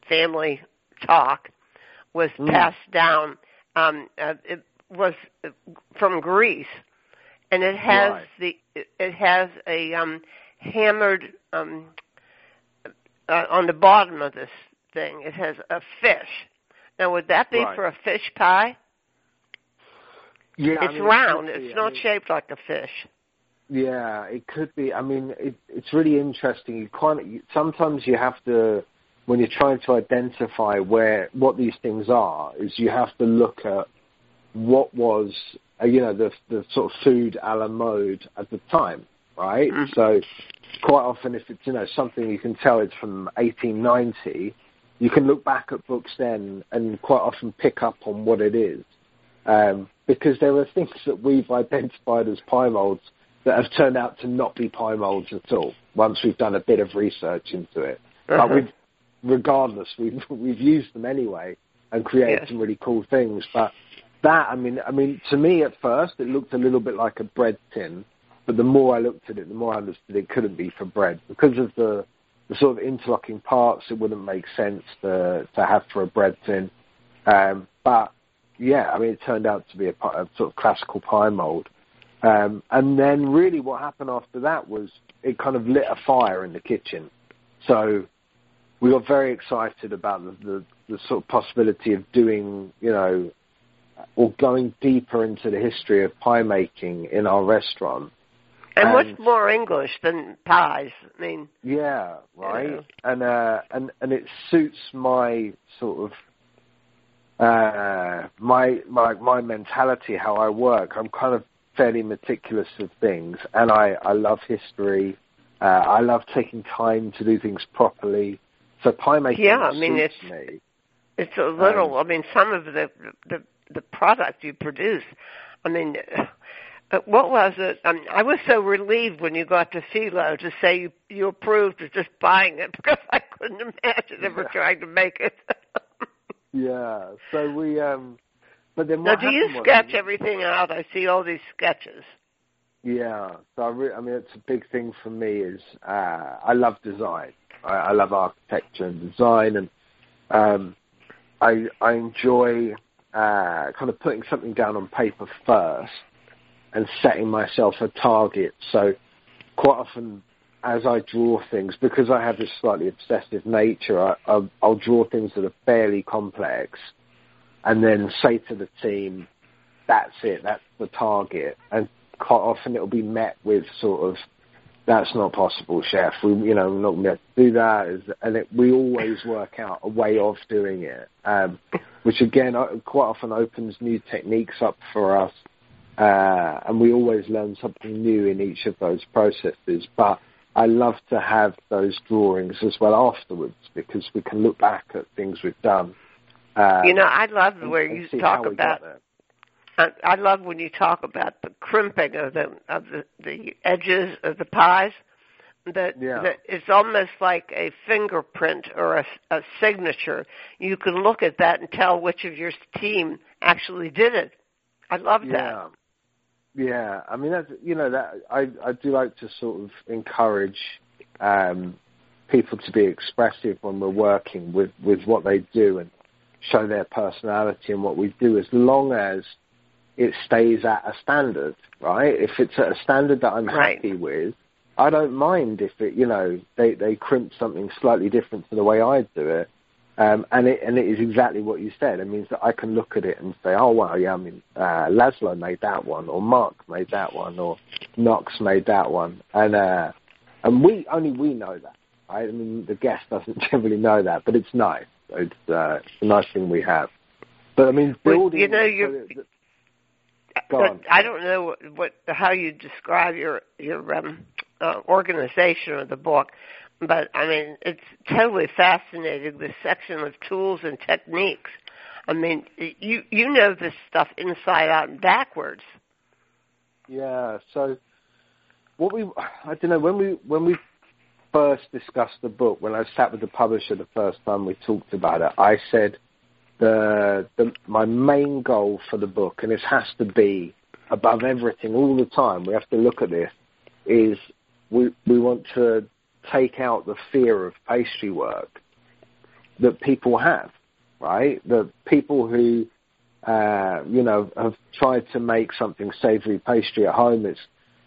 family talk was mm. passed down. Um, uh, it was from Greece and it has right. the it has a um, hammered um, uh, on the bottom of this thing. It has a fish. Now, would that be right. for a fish pie? Yeah, it's I mean, round. It it's not I mean, shaped like a fish. Yeah, it could be. I mean, it, it's really interesting. You kind of, sometimes you have to, when you're trying to identify where what these things are, is you have to look at what was uh, you know, the the sort of food a la mode at the time, right? Mm-hmm. So quite often, if it's you know something you can tell it's from 1890, you can look back at books then and quite often pick up on what it is, um, because there are things that we've identified as pie molds that have turned out to not be pie molds at all. Once we've done a bit of research into it, uh-huh. but we've regardless, we've we've used them anyway and created Yes. some really cool things. But that, I mean, I mean, to me at first, it looked a little bit like a bread tin. But the more I looked at it, the more I understood it couldn't be for bread because of the the sort of interlocking parts. It wouldn't make sense to to have for a bread tin. Um, but yeah, I mean, it turned out to be a, a sort of classical pie mold. Um, and then really what happened after that was it kind of lit a fire in the kitchen. So we got very excited about the, the, the sort of possibility of doing, you know, or going deeper into the history of pie making in our restaurant. And And- what's more English than pies? I mean, Yeah, right. Yeah. And uh, and and it suits my sort of uh, my my my mentality, how I work. I'm kind of fairly meticulous of things, and I I love history. Uh, I love taking time to do things properly. So pie making Yeah, I mean, suits it's- me. it's a little. I mean, some of the the the product you produce. I mean, uh, what was it? I, mean, I was so relieved when you got to filo to say you you approved of just buying it because I couldn't imagine ever trying to make it. Yeah. So we um. But then now, what do you happened was- sketch everything out? I see all these sketches. Yeah, so I, re- I mean, it's a big thing for me. Is uh, I love design. I, I love architecture and design, and um, I I enjoy uh, kind of putting something down on paper first and setting myself a target. So quite often, as I draw things, because I have this slightly obsessive nature, I, I'll, I'll draw things that are fairly complex, and then say to the team, "That's it. That's the target." And quite often it'll be met with sort of, "That's not possible, chef. We, you know, we're not going to be able to do that." And it, we always work out a way of doing it, um, which again uh, quite often opens new techniques up for us. Uh, and we always learn something new in each of those processes. But I love to have those drawings as well afterwards because we can look back at things we've done. Uh, You know, I love and- where you talk how we got about. I, I love when you talk about the crimping of the of the, the edges of the pies. That, Yeah. that it's almost like a fingerprint or a, a signature. You can look at that and tell which of your team actually did it. I love that. Yeah, yeah. I mean, that's you know that I I do like to sort of encourage um, people to be expressive when we're working with with what they do and show their personality and what we do, as long as it stays at a standard, right? If it's at a standard that I'm Right. happy with, I don't mind if it, you know, they they crimp something slightly different to the way I do it. Um, and it and it is exactly what you said. It means that I can look at it and say, oh well, yeah, I mean, uh, Laszlo made that one, or Mark made that one, or Knox made that one, and uh, and we only we know that. Right? I mean, the guest doesn't generally know that, but it's nice. It's, uh, it's a nice thing we have. But I mean, Well, building. you know, you're- that- Go But on. I don't know what, what how you describe your your um, uh, organization of the book, but I mean it's totally fascinating. This section of tools and techniques. I mean, you you know this stuff inside out and backwards. Yeah. So what we I don't know when we when we first discussed the book when I sat with the publisher the first time we talked about it, I said the the my main goal for the book, and this has to be above everything all the time. We have to look at this. Is we we want to take out the fear of pastry work that people have, right? The people who uh, you know, have tried to make something savoury pastry at home. It's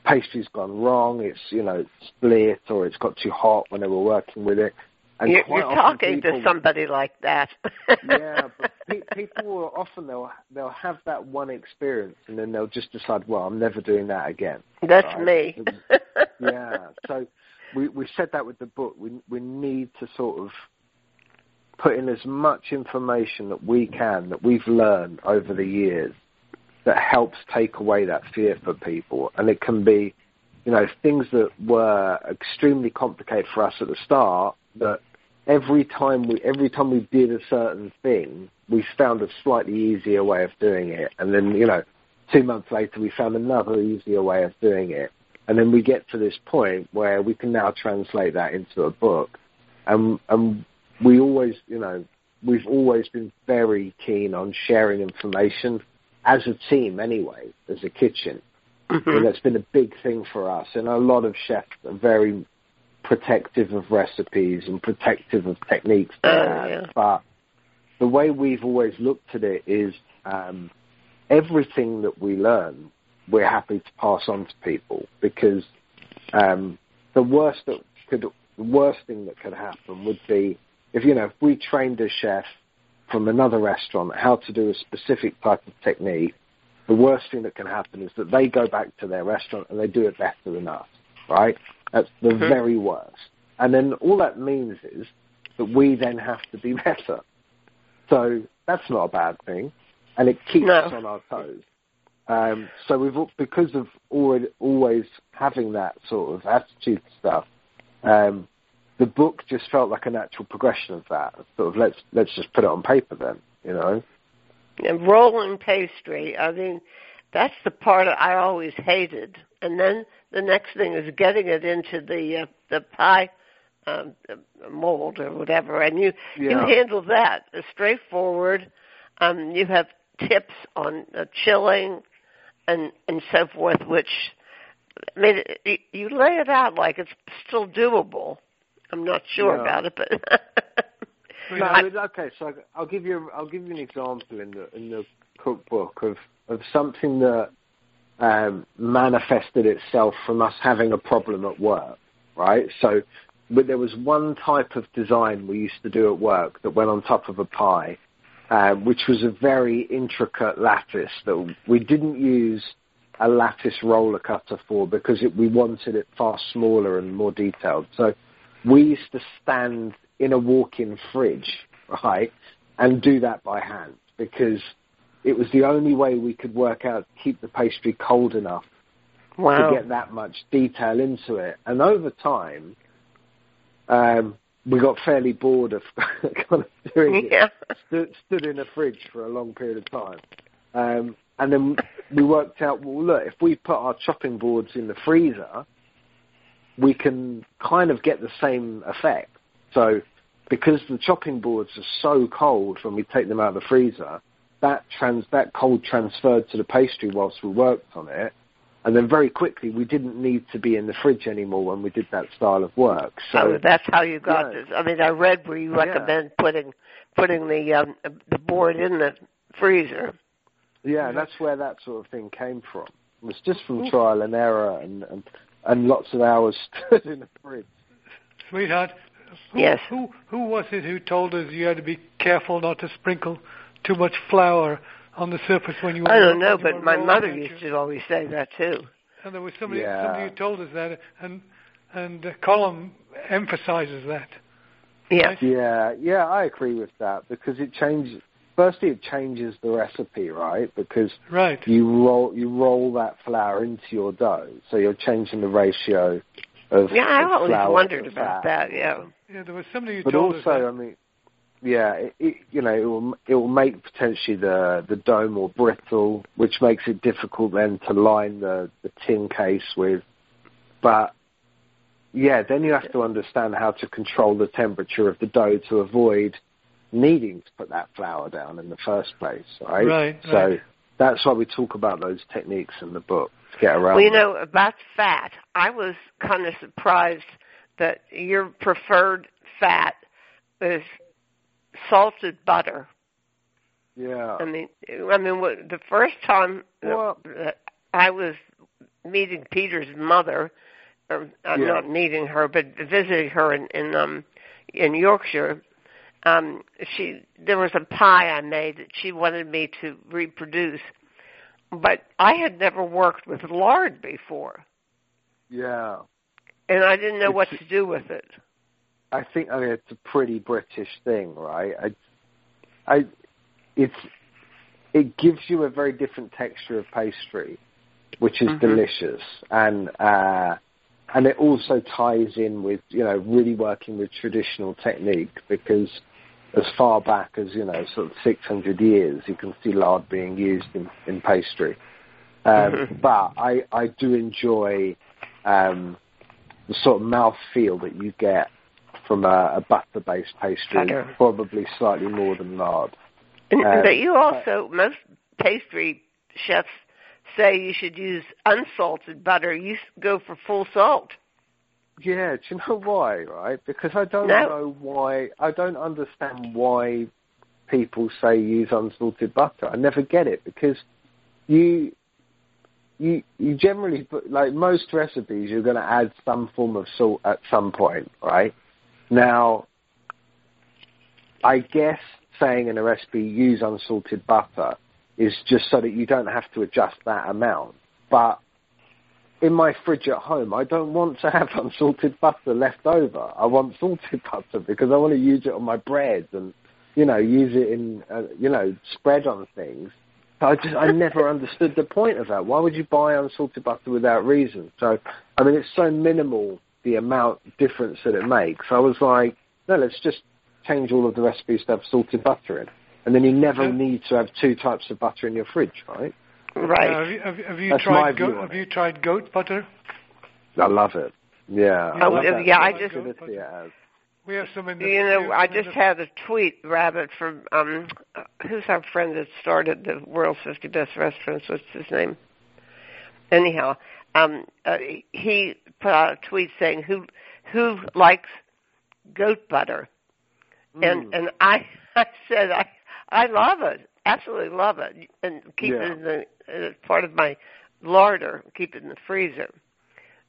pastry's gone wrong. It's you know split or it's got too hot when they were working with it. And You're, you're talking people, to somebody like that. yeah, but pe- people will often they'll they'll have that one experience and then they'll just decide, well, I'm never doing that again. That's Right. me. yeah. So we we said that with the book. We we need to sort of put in as much information that we can that we've learned over the years that helps take away that fear for people. And it can be, you know, things that were extremely complicated for us at the start that every time we every time we did a certain thing, we found a slightly easier way of doing it. And then, you know, two months later we found another easier way of doing it. And then we get to this point where we can now translate that into a book. And, and we always, you know, we've always been very keen on sharing information as a team anyway, as a kitchen. Mm-hmm. And that's been a big thing for us. And a lot of chefs are very protective of recipes and protective of techniques. Oh, yeah. But the way we've always looked at it is um, everything that we learn, we're happy to pass on to people because um, the worst that could, the worst thing that could happen would be if you know if we trained a chef from another restaurant how to do a specific type of technique. The worst thing that can happen is that they go back to their restaurant and they do it better than us, right? That's the Mhm. very worst. And then all that means is that we then have to be better. So that's not a bad thing, and it keeps No. us on our toes. Um, so we've because of already, always having that sort of attitude stuff. Um, the book just felt like a natural progression of that. Sort of let's let's just put it on paper then, you know. And rolling pastry. I mean, that's the part I always hated. And then the next thing is getting it into the uh, the pie um, mold or whatever, and you you handle that It's straightforward. Um, you have tips on uh, chilling and and so forth, which I mean, it, you lay it out like it's still doable. I'm not sure Yeah. about it, but I mean, okay, so I'll give you I'll give you an example in the in the cookbook of of something that um, manifested itself from us having a problem at work, right? So, but there was one type of design we used to do at work that went on top of a pie, um, which was a very intricate lattice that we didn't use a lattice roller cutter for because it, we wanted it far smaller and more detailed. So we used to stand in a walk-in fridge, right, and do that by hand because it was the only way we could work out keep the pastry cold enough wow. to get that much detail into it. And over time, um, we got fairly bored of kind of doing it. Yeah. Stood, stood in a fridge for a long period of time. Um, and then we worked out, well, look, if we put our chopping boards in the freezer, we can kind of get the same effect. So because the chopping boards are so cold when we take them out of the freezer, that trans that cold transferred to the pastry whilst we worked on it. And then very quickly, we didn't need to be in the fridge anymore when we did that style of work. So oh, that's how you got Yeah. this. I mean, I read where you Yeah. recommend putting putting the um, the board in the freezer. Yeah, that's where that sort of thing came from. It was just from trial and error and, and, and lots of hours stood in the fridge. Sweetheart, who, Yes. who who was it who told us you had to be careful not to sprinkle too much flour on the surface when you I don't know, but my mother used to always say that too. And there was somebody Yeah. somebody who told us that, and and uh, Calum emphasizes that. Yeah. Yeah, yeah, I agree with that because it changes. Firstly, it changes the recipe, right? Because Right. you roll you roll that flour into your dough, so you're changing the ratio of Yeah, I of always flour wondered about that. Yeah. Yeah, there was somebody who But told also, us I mean, yeah, it, it, you know, it will it will make potentially the the dough more brittle, which makes it difficult then to line the the tin case with. But yeah, then you have to understand how to control the temperature of the dough to avoid needing to put that flour down in the first place, right? Right, So right. that's why we talk about those techniques in the book to get around. Well, you that. know about fat. I was kind of surprised that your preferred fat is salted butter. yeah, I mean, I mean, the first time Well- I was meeting Peter's mother, or I'm Yeah. not meeting her, but visiting her in in um in Yorkshire. Um, she there was a pie I made that she wanted me to reproduce, but I had never worked with lard before, yeah. and I didn't know what to do with it. I think I mean it's a pretty British thing, right? I, I, it's it gives you a very different texture of pastry, which is Mhm. delicious, and uh, and it also ties in with you know really working with traditional technique because as far back as you know sort of 600 years, you can see lard being used in, in pastry. Um, Mhm. But I I do enjoy um, the sort of mouth feel that you get from a, a butter-based pastry, probably slightly more than lard. And, Uh, but you also, most pastry chefs say you should use unsalted butter. You go for full salt. Yeah, do you know why? Right? Because I don't No. know why. I don't understand why people say use unsalted butter. I never get it because you you you generally put like most recipes you're going to add some form of salt at some point, right? Now, I guess saying in a recipe use unsalted butter is just so that you don't have to adjust that amount, but in my fridge at home, I don't want to have unsalted butter left over. I want salted butter because I want to use it on my bread and, you know, use it in, uh, you know, spread on things. I just, I never understood the point of that. Why would you buy unsalted butter without reason? So, I mean, it's so minimal the amount difference that it makes. I was like, no, let's just change all of the recipes to have salted butter in. And then you never Yeah. need to have two types of butter in your fridge, right? Right. Uh, have you, have, you- have you tried view goat, have you tried goat butter? I love it. Yeah. I Oh, love yeah, I just- acidity it has. We have some in the. You know, I just had a tweet, Rabbit, from um, uh, who's our friend that started the world's 50 best restaurants? What's his name? Anyhow, um, uh, he put out a tweet saying who who likes goat butter, and Mm. and I I said I I love it, absolutely love it, and keep Yeah. it in the uh, part of my larder, keep it in the freezer.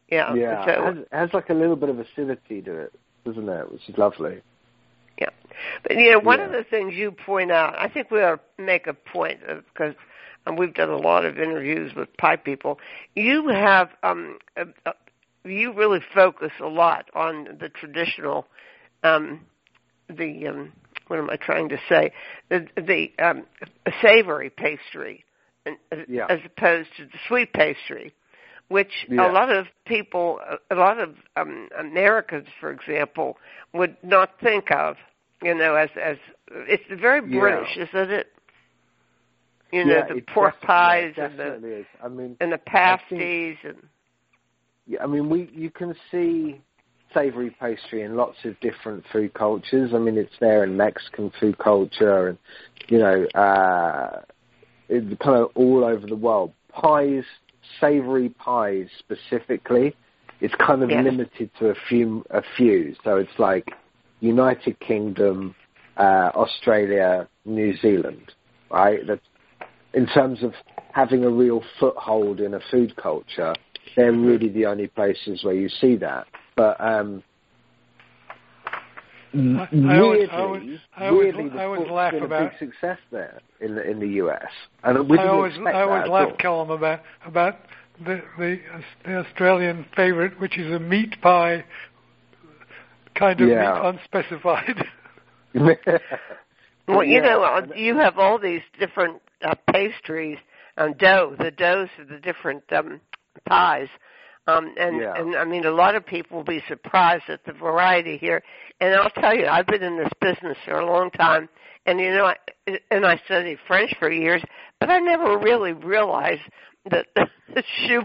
Yeah. Yeah, So it has, it has like a little bit of acidity to it, doesn't it? Which is lovely. Yeah, but you know, one of the things you point out, I think we ought to make a point of, because um, we've done a lot of interviews with pie people. You have, um, uh, uh, you really focus a lot on the traditional, um, the um, what am I trying to say? The the um, savory pastry, and, uh, Yeah. as opposed to the sweet pastry. Which Yeah. a lot of people, a lot of um, Americans, for example, would not think of, you know, as as it's very Yeah. British, isn't it? You know, yeah, the pork pies and the is. I mean, and the I think- pasties and yeah, I mean, we you can see savory pastry in lots of different food cultures. I mean, it's there in Mexican food culture, and you know, uh, it's kind of all over the world. Pies, savory pies specifically, it's kind of Yes. limited to a few, a few. So it's like United Kingdom, uh, Australia, New Zealand, right? That's in terms of having a real foothold in a food culture, they're really the only places where you see that. But um, I- I always- I weirdly, I always- weirdly, the I always book's laugh been a big success there in the in the US, and we I didn't always, expect I always that at laugh, all. Calum, about about the, the the Australian favourite, which is a meat pie, kind of Yeah. meat unspecified. well, you know, uh, you have all these different uh, pastries and dough. The doughs of the different um, pies. Um, and, Yeah. and I mean, a lot of people will be surprised at the variety here. And I'll tell you, I've been in this business for a long time, and you know, I, and I studied French for years, but I never really realized that the choux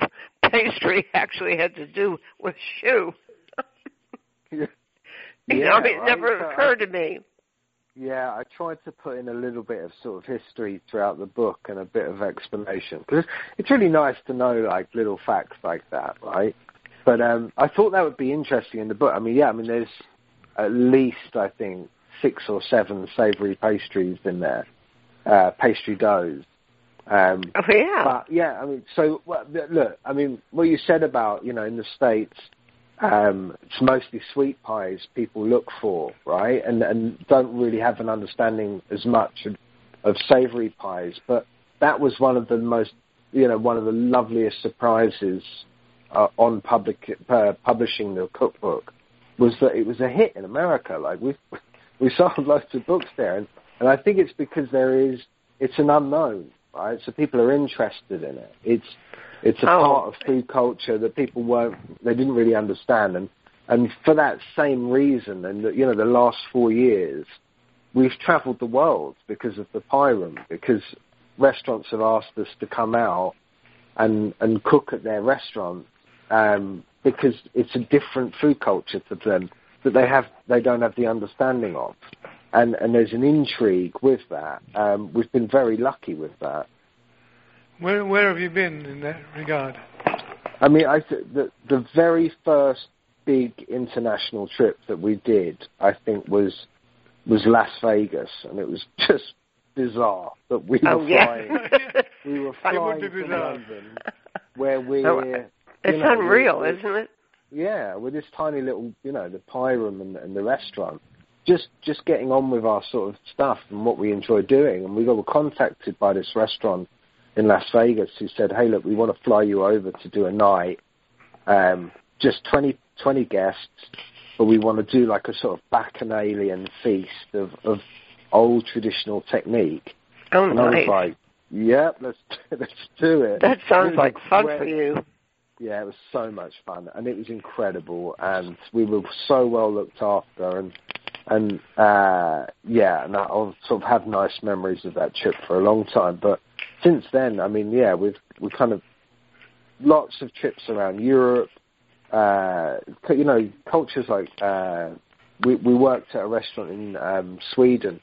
pastry actually had to do with shoe. you know, Yeah, I mean, it right. never occurred to me. Yeah, I tried to put in a little bit of sort of history throughout the book and a bit of explanation because it's really nice to know like little facts like that, right? But um, I thought that would be interesting in the book. I mean, yeah, I mean, there's at least I think six or seven savoury pastries in there, uh, pastry doughs. Um, Oh yeah. but yeah, I mean, so well, look, I mean, what you said about you know in the states, um, it's mostly sweet pies people look for, right, and and don't really have an understanding as much of, of savoury pies. But that was one of the most, you know, one of the loveliest surprises uh, on public uh, publishing the cookbook was that it was a hit in America. Like we we sold loads of books there, and, and I think it's because there is it's an unknown, right? So people are interested in it. It's it's a Oh. part of food culture that people weren't they didn't really understand, and and for that same reason, and the, you know the last four years, we've travelled the world because of the pie room, because restaurants have asked us to come out and and cook at their restaurant um, because it's a different food culture to them that they have they don't have the understanding of, and and there's an intrigue with that. Um, we've been very lucky with that. Where where have you been in that regard? I mean, I th- the the very first big international trip that we did, I think was was Las Vegas, and it was just bizarre that we Oh, were yeah. flying. we were flying be from. London, where we're. Oh, It's know, unreal, we're- isn't it? yeah, with this tiny little, you know, the pie room and, and the restaurant, just just getting on with our sort of stuff and what we enjoy doing. And we got contacted by this restaurant in Las Vegas who said, "Hey, look, we want to fly you over to do a night, um, just 20, 20 guests, but we want to do like a sort of bacchanalian feast of, of old traditional technique." Oh, And I was like, "Yep, let's let's do it." that sounds like fun for you. Yeah, it was so much fun, and it was incredible, and we were so well looked after, and and uh, yeah, and I'll sort of have nice memories of that trip for a long time. But since then, I mean, yeah, we've we kind of lots of trips around Europe. Uh, you know, cultures like uh, we we worked at a restaurant in um, Sweden,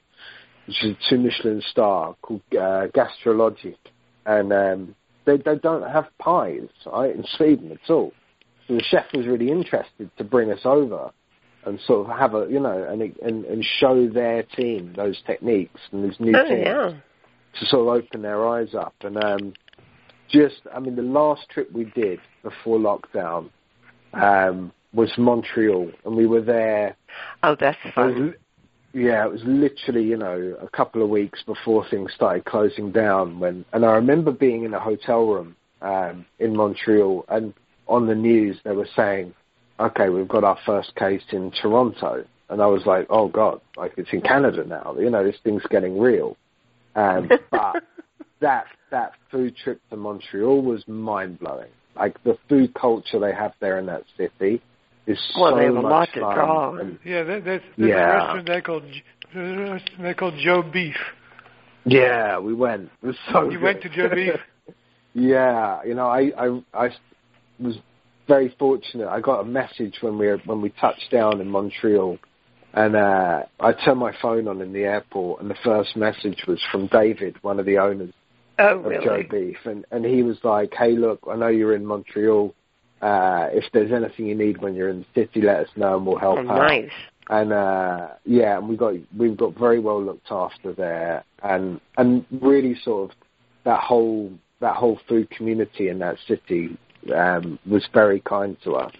which is a two Michelin star called uh, Gastrologik, and um, they they don't have pies right in Sweden at all. So the chef was really interested to bring us over and sort of have a you know and and, and show their team those techniques and these new Oh, teams yeah. to sort of open their eyes up. And um, just, I mean, the last trip we did before lockdown um, was Montreal, and we were there. Oh, that's fun. yeah, it was literally, you know, a couple of weeks before things started closing down. When, and I remember being in a hotel room um, in Montreal, and on the news they were saying, "Okay, we've got our first case in Toronto," and I was like, "Oh God, like it's in Canada now. You know, this thing's getting real." Um, but that that food trip to Montreal was mind blowing. Like the food culture they have there in that city is Well, so they have a much lot to fun. draw on. And- Yeah, there, there's, there's Yeah. a restaurant there called J- there's a restaurant there called Joe Beef. yeah, we went. It was so. You good. went to Joe Beef. yeah, you know, I, I I was very fortunate. I got a message when we were, when we touched down in Montreal, and uh, I turned my phone on in the airport, and the first message was from David, one of the owners Oh, of really? Joe Beef, and and he was like, "Hey, look, I know you're in Montreal. Uh, if there's anything you need when you're in the city, let us know, and we'll help Oh, out." nice. and uh yeah and we got we've got very well looked after there and and really sort of that whole that whole food community in that city um was very kind to us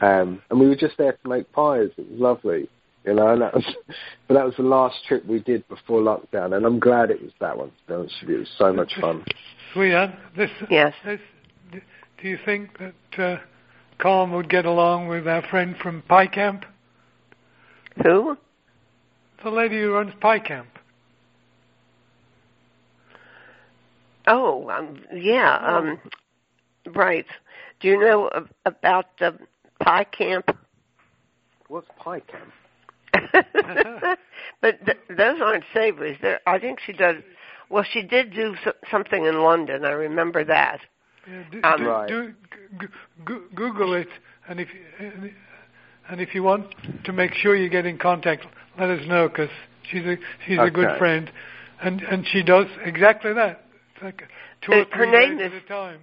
um and we were just there to make pies it was lovely you know and that was but that was the last trip we did before lockdown and i'm glad it was that one to be honest with you it was so much fun Sweetheart, this, Yes. this, do you think that uh, Colin would get along with our friend from Pie Camp? Who? The lady who runs Pie Camp. Oh, um, yeah. Um, right. Do you know a- about the pie camp? what's pie camp but th- those aren't savories. They're, I think she does. Well, she did do so- something in London. I remember that. Yeah, do, Um, do, Right. do, g- g- Google it, and if and if you want to make sure you get in contact, let us know because she's a she's a good friend, and and she does exactly that. It's like two or Uh, her name is- at a time.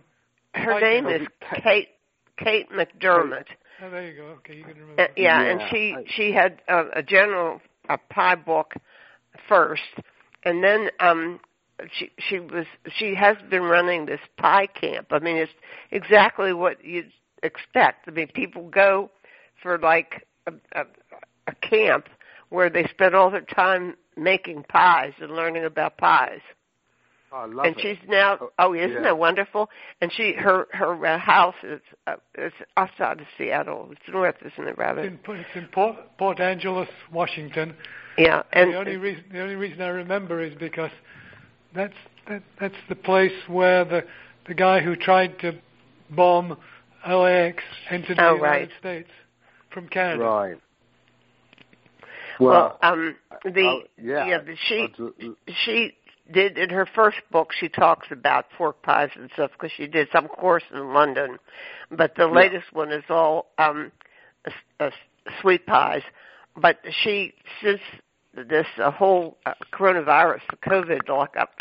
Her name is Kate Kate McDermott. Oh, there you go. Okay, you can remember. Uh, yeah, Yeah, and she I- she had a, a general a pie book first, and then um she she was she has been running this pie camp. I mean, it's exactly what you'd expect. I mean, people go for like a, a, a camp where they spend all their time making pies and learning about pies. Oh, I love and it. she's now Oh, oh isn't yeah. that wonderful and she her her uh, house is uh, is outside of Seattle it's north isn't it rather It's in, it's in Port, Port Angeles, Washington. yeah and the only reason the only reason I remember is because that's that, that's the place where the the guy who tried to bomb LAX entered the Oh, United right. States from Canada. right well, um the I'll- yeah, but she I'd- she did in her first book she talks about pork pies and stuff because she did some course in London but the Yeah. latest one is all um uh, sweet pies. But she since this uh, whole uh, coronavirus, the COVID lockup,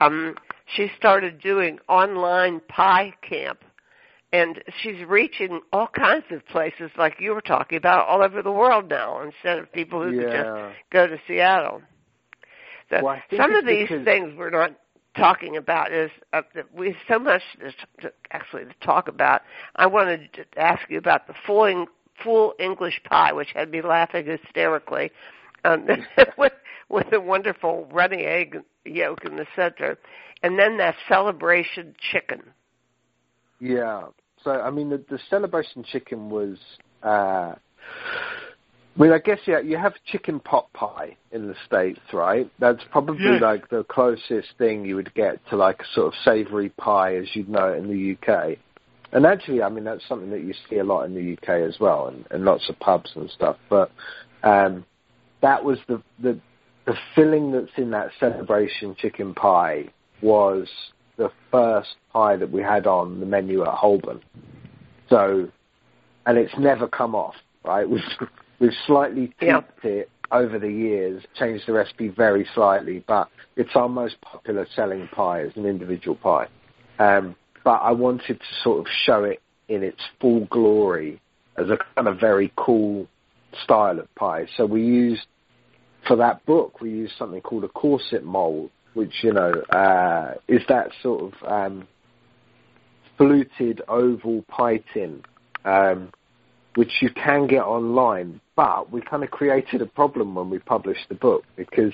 um, she started doing online pie camp and she's reaching all kinds of places like you were talking about all over the world now instead of people who yeah. could just go to Seattle. Well, some of these things we're not talking about is uh, we have so much to, to actually to talk about. I wanted to ask you about the full full English pie, which had me laughing hysterically, um, with with the wonderful runny egg yolk in the center, and then that celebration chicken. Yeah, so I mean, the, the celebration chicken was. Uh, I mean, I guess yeah, you have chicken pot pie in the states, right? That's probably yes. like the closest thing you would get to like a sort of savoury pie as you'd know it in the UK. And actually, I mean, that's something that you see a lot in the UK as well, and, and lots of pubs and stuff. But um, that was the, the the filling that's in that celebration chicken pie was the first pie that we had on the menu at Holborn. So, and it's never come off, right? We've, we've slightly tweaked it over the years, changed the recipe very slightly, but it's our most popular selling pie as an individual pie. Um, but I wanted to sort of show it in its full glory as a kind of very cool style of pie. So we used, for that book, we used something called a corset mold, which you know uh, is that sort of um, fluted oval pie tin, um, which you can get online. But we kind of created a problem when we published the book because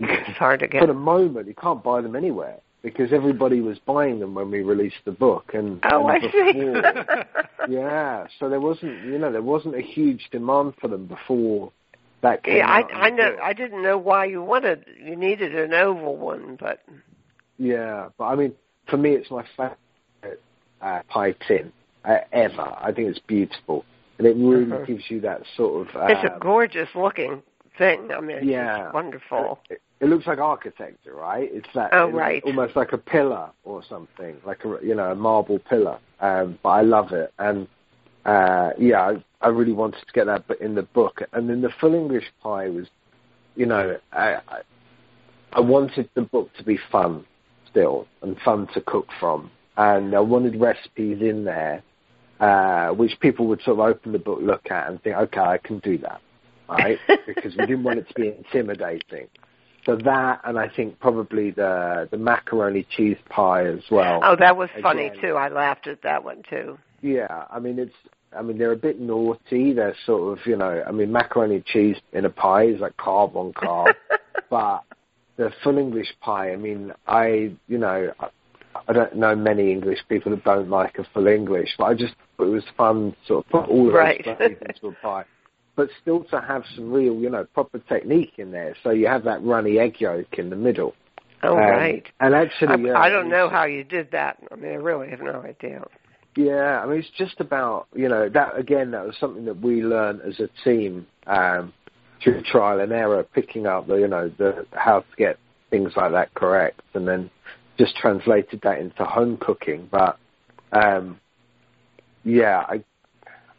it's hard to get. For the moment, you can't buy them anywhere because everybody was buying them when we released the book. And oh, and I before, see. yeah, so there wasn't, you know, there wasn't a huge demand for them before that came yeah, I. I know. I didn't know why you wanted you needed an oval one, but yeah, but I mean, for me, it's my favorite uh, pie tin uh, ever. I think it's beautiful, and it really Uh-huh. gives you that sort of. Uh, it's a gorgeous looking thing. I mean, yeah, wonderful. It, it looks like architecture, right? It's that. Oh, it's right. Almost like a pillar or something, like a you know a marble pillar. Um, but I love it, and uh, yeah, I, I really wanted to get that in the book. And then the full English pie was, you know, I, I, I wanted the book to be fun still and fun to cook from, and I wanted recipes in there uh, which people would sort of open the book, look at, and think, okay, I can do that, right? because we didn't want it to be intimidating. So that, and I think probably the the macaroni cheese pie as well. Oh, that was funny too. I laughed at that one too. Yeah, I mean it's. I mean they're a bit naughty. They're sort of you know. I mean macaroni cheese in a pie is like carb on carb, but the full English pie. I mean I you know I, I don't know many English people that don't like a full English, but I just thought it was fun to sort of put all of Right. those into a pie. But still to have some real, you know, proper technique in there. So you have that runny egg yolk in the middle. Oh, Um, right. And actually, I, yeah, I don't know how you did that. I mean, I really have no idea. Yeah, I mean, it's just about you know that again. That was something that we learned as a team um, through trial and error, picking up the you know the how to get things like that correct, and then just translated that into home cooking. But um, yeah, I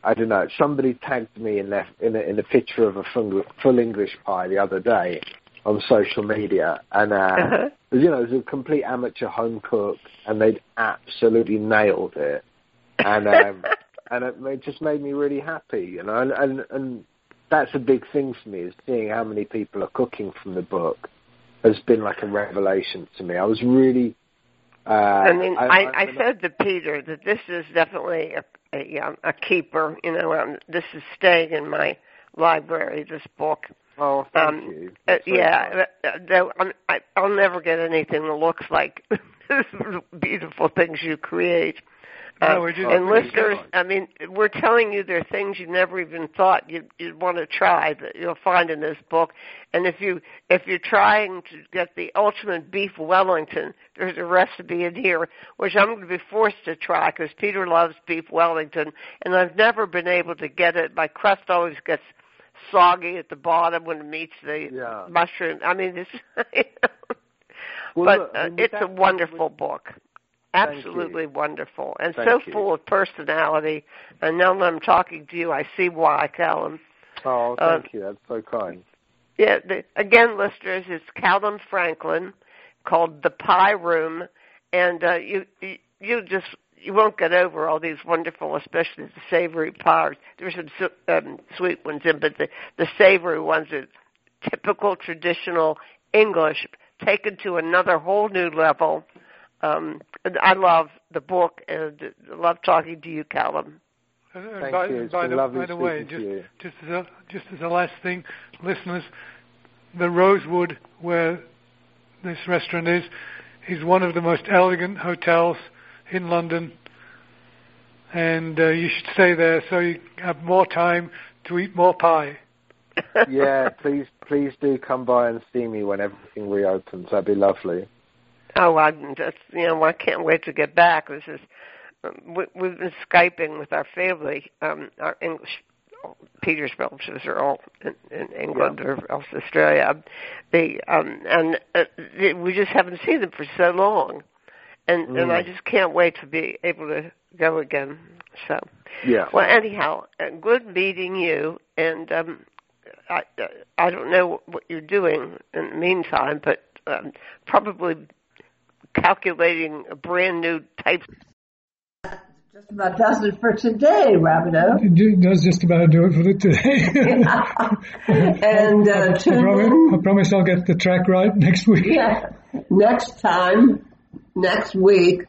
I don't know. Somebody tagged me in their in a, in a picture of a full, full English pie the other day on social media, and uh, Uh-huh. you know, it was a complete amateur home cook, and they'd absolutely nailed it, and um, and it, it just made me really happy, you know, and, and and that's a big thing for me is seeing how many people are cooking from the book has been like a revelation to me. I was really. Uh, I mean, I, I, I said to Peter that this is definitely a, a, um, a keeper. You know, um, this is staying in my library. This book. Oh, thank Um, you. Uh, yeah, kind. uh, though I'm, I, I'll never get anything that looks like the beautiful things you create. No, Uh, just- and listeners, I mean, we're telling you there are things you never even thought you'd, you'd want to try that you'll find in this book. And if you if you're trying to get the ultimate beef Wellington, there's a recipe in here which I'm going to be forced to try because Peter loves beef Wellington, and I've never been able to get it. My crust always gets soggy at the bottom when it meets the Yeah. mushroom. I mean, it's. Well, but look, uh, it's a that- wonderful book. Absolutely wonderful. And Thank so you. full of personality. And now that I'm talking to you, I see why, Calum. Oh, thank uh, you. That's so kind. Yeah. The, again, listeners, it's Calum Franklin called The Pie Room, and uh, you, you you just you won't get over all these wonderful, especially the savory pies. There's some um, sweet ones in, but the the savory ones are typical traditional English taken to another whole new level. Um, I love the book and love talking to you, Calum. And, and by, you. by, the, by the way, just, just as a just as a last thing, listeners, the Rosewood where this restaurant is is one of the most elegant hotels in London, and uh, you should stay there so you have more time to eat more pie. yeah, please, please do come by and see me when everything reopens. That'd be lovely. Oh, I'm just you know I can't wait to get back. This is um, we, we've been skyping with our family, um, our English Peter's relatives are all in, in England yeah. or else Australia. They um, and uh, they, we just haven't seen them for so long, and mm. and I mm. just can't wait to be able to go again. So yeah. Well, anyhow, uh, good meeting you, and um, I I don't know what you're doing in the meantime, but um, probably calculating a brand new type. Just about does it for today, Rabideau. It does just about do it for the today. and uh, I, I, promise, I promise I'll get the track right next week. Yeah, next time, next week.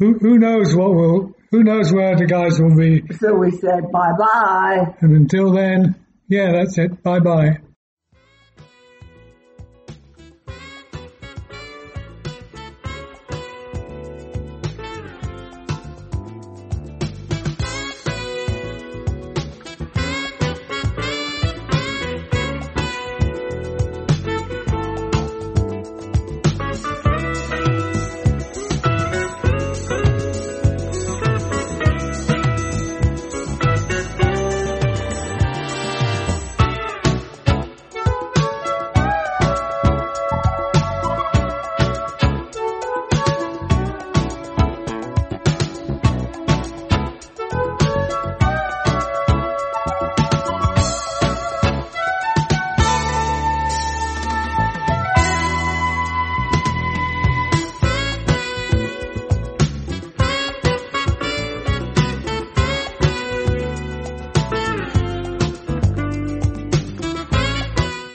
Who, who knows what will? Who knows where the guys will be? So we said bye bye. And until then. Yeah, that's it. Bye bye.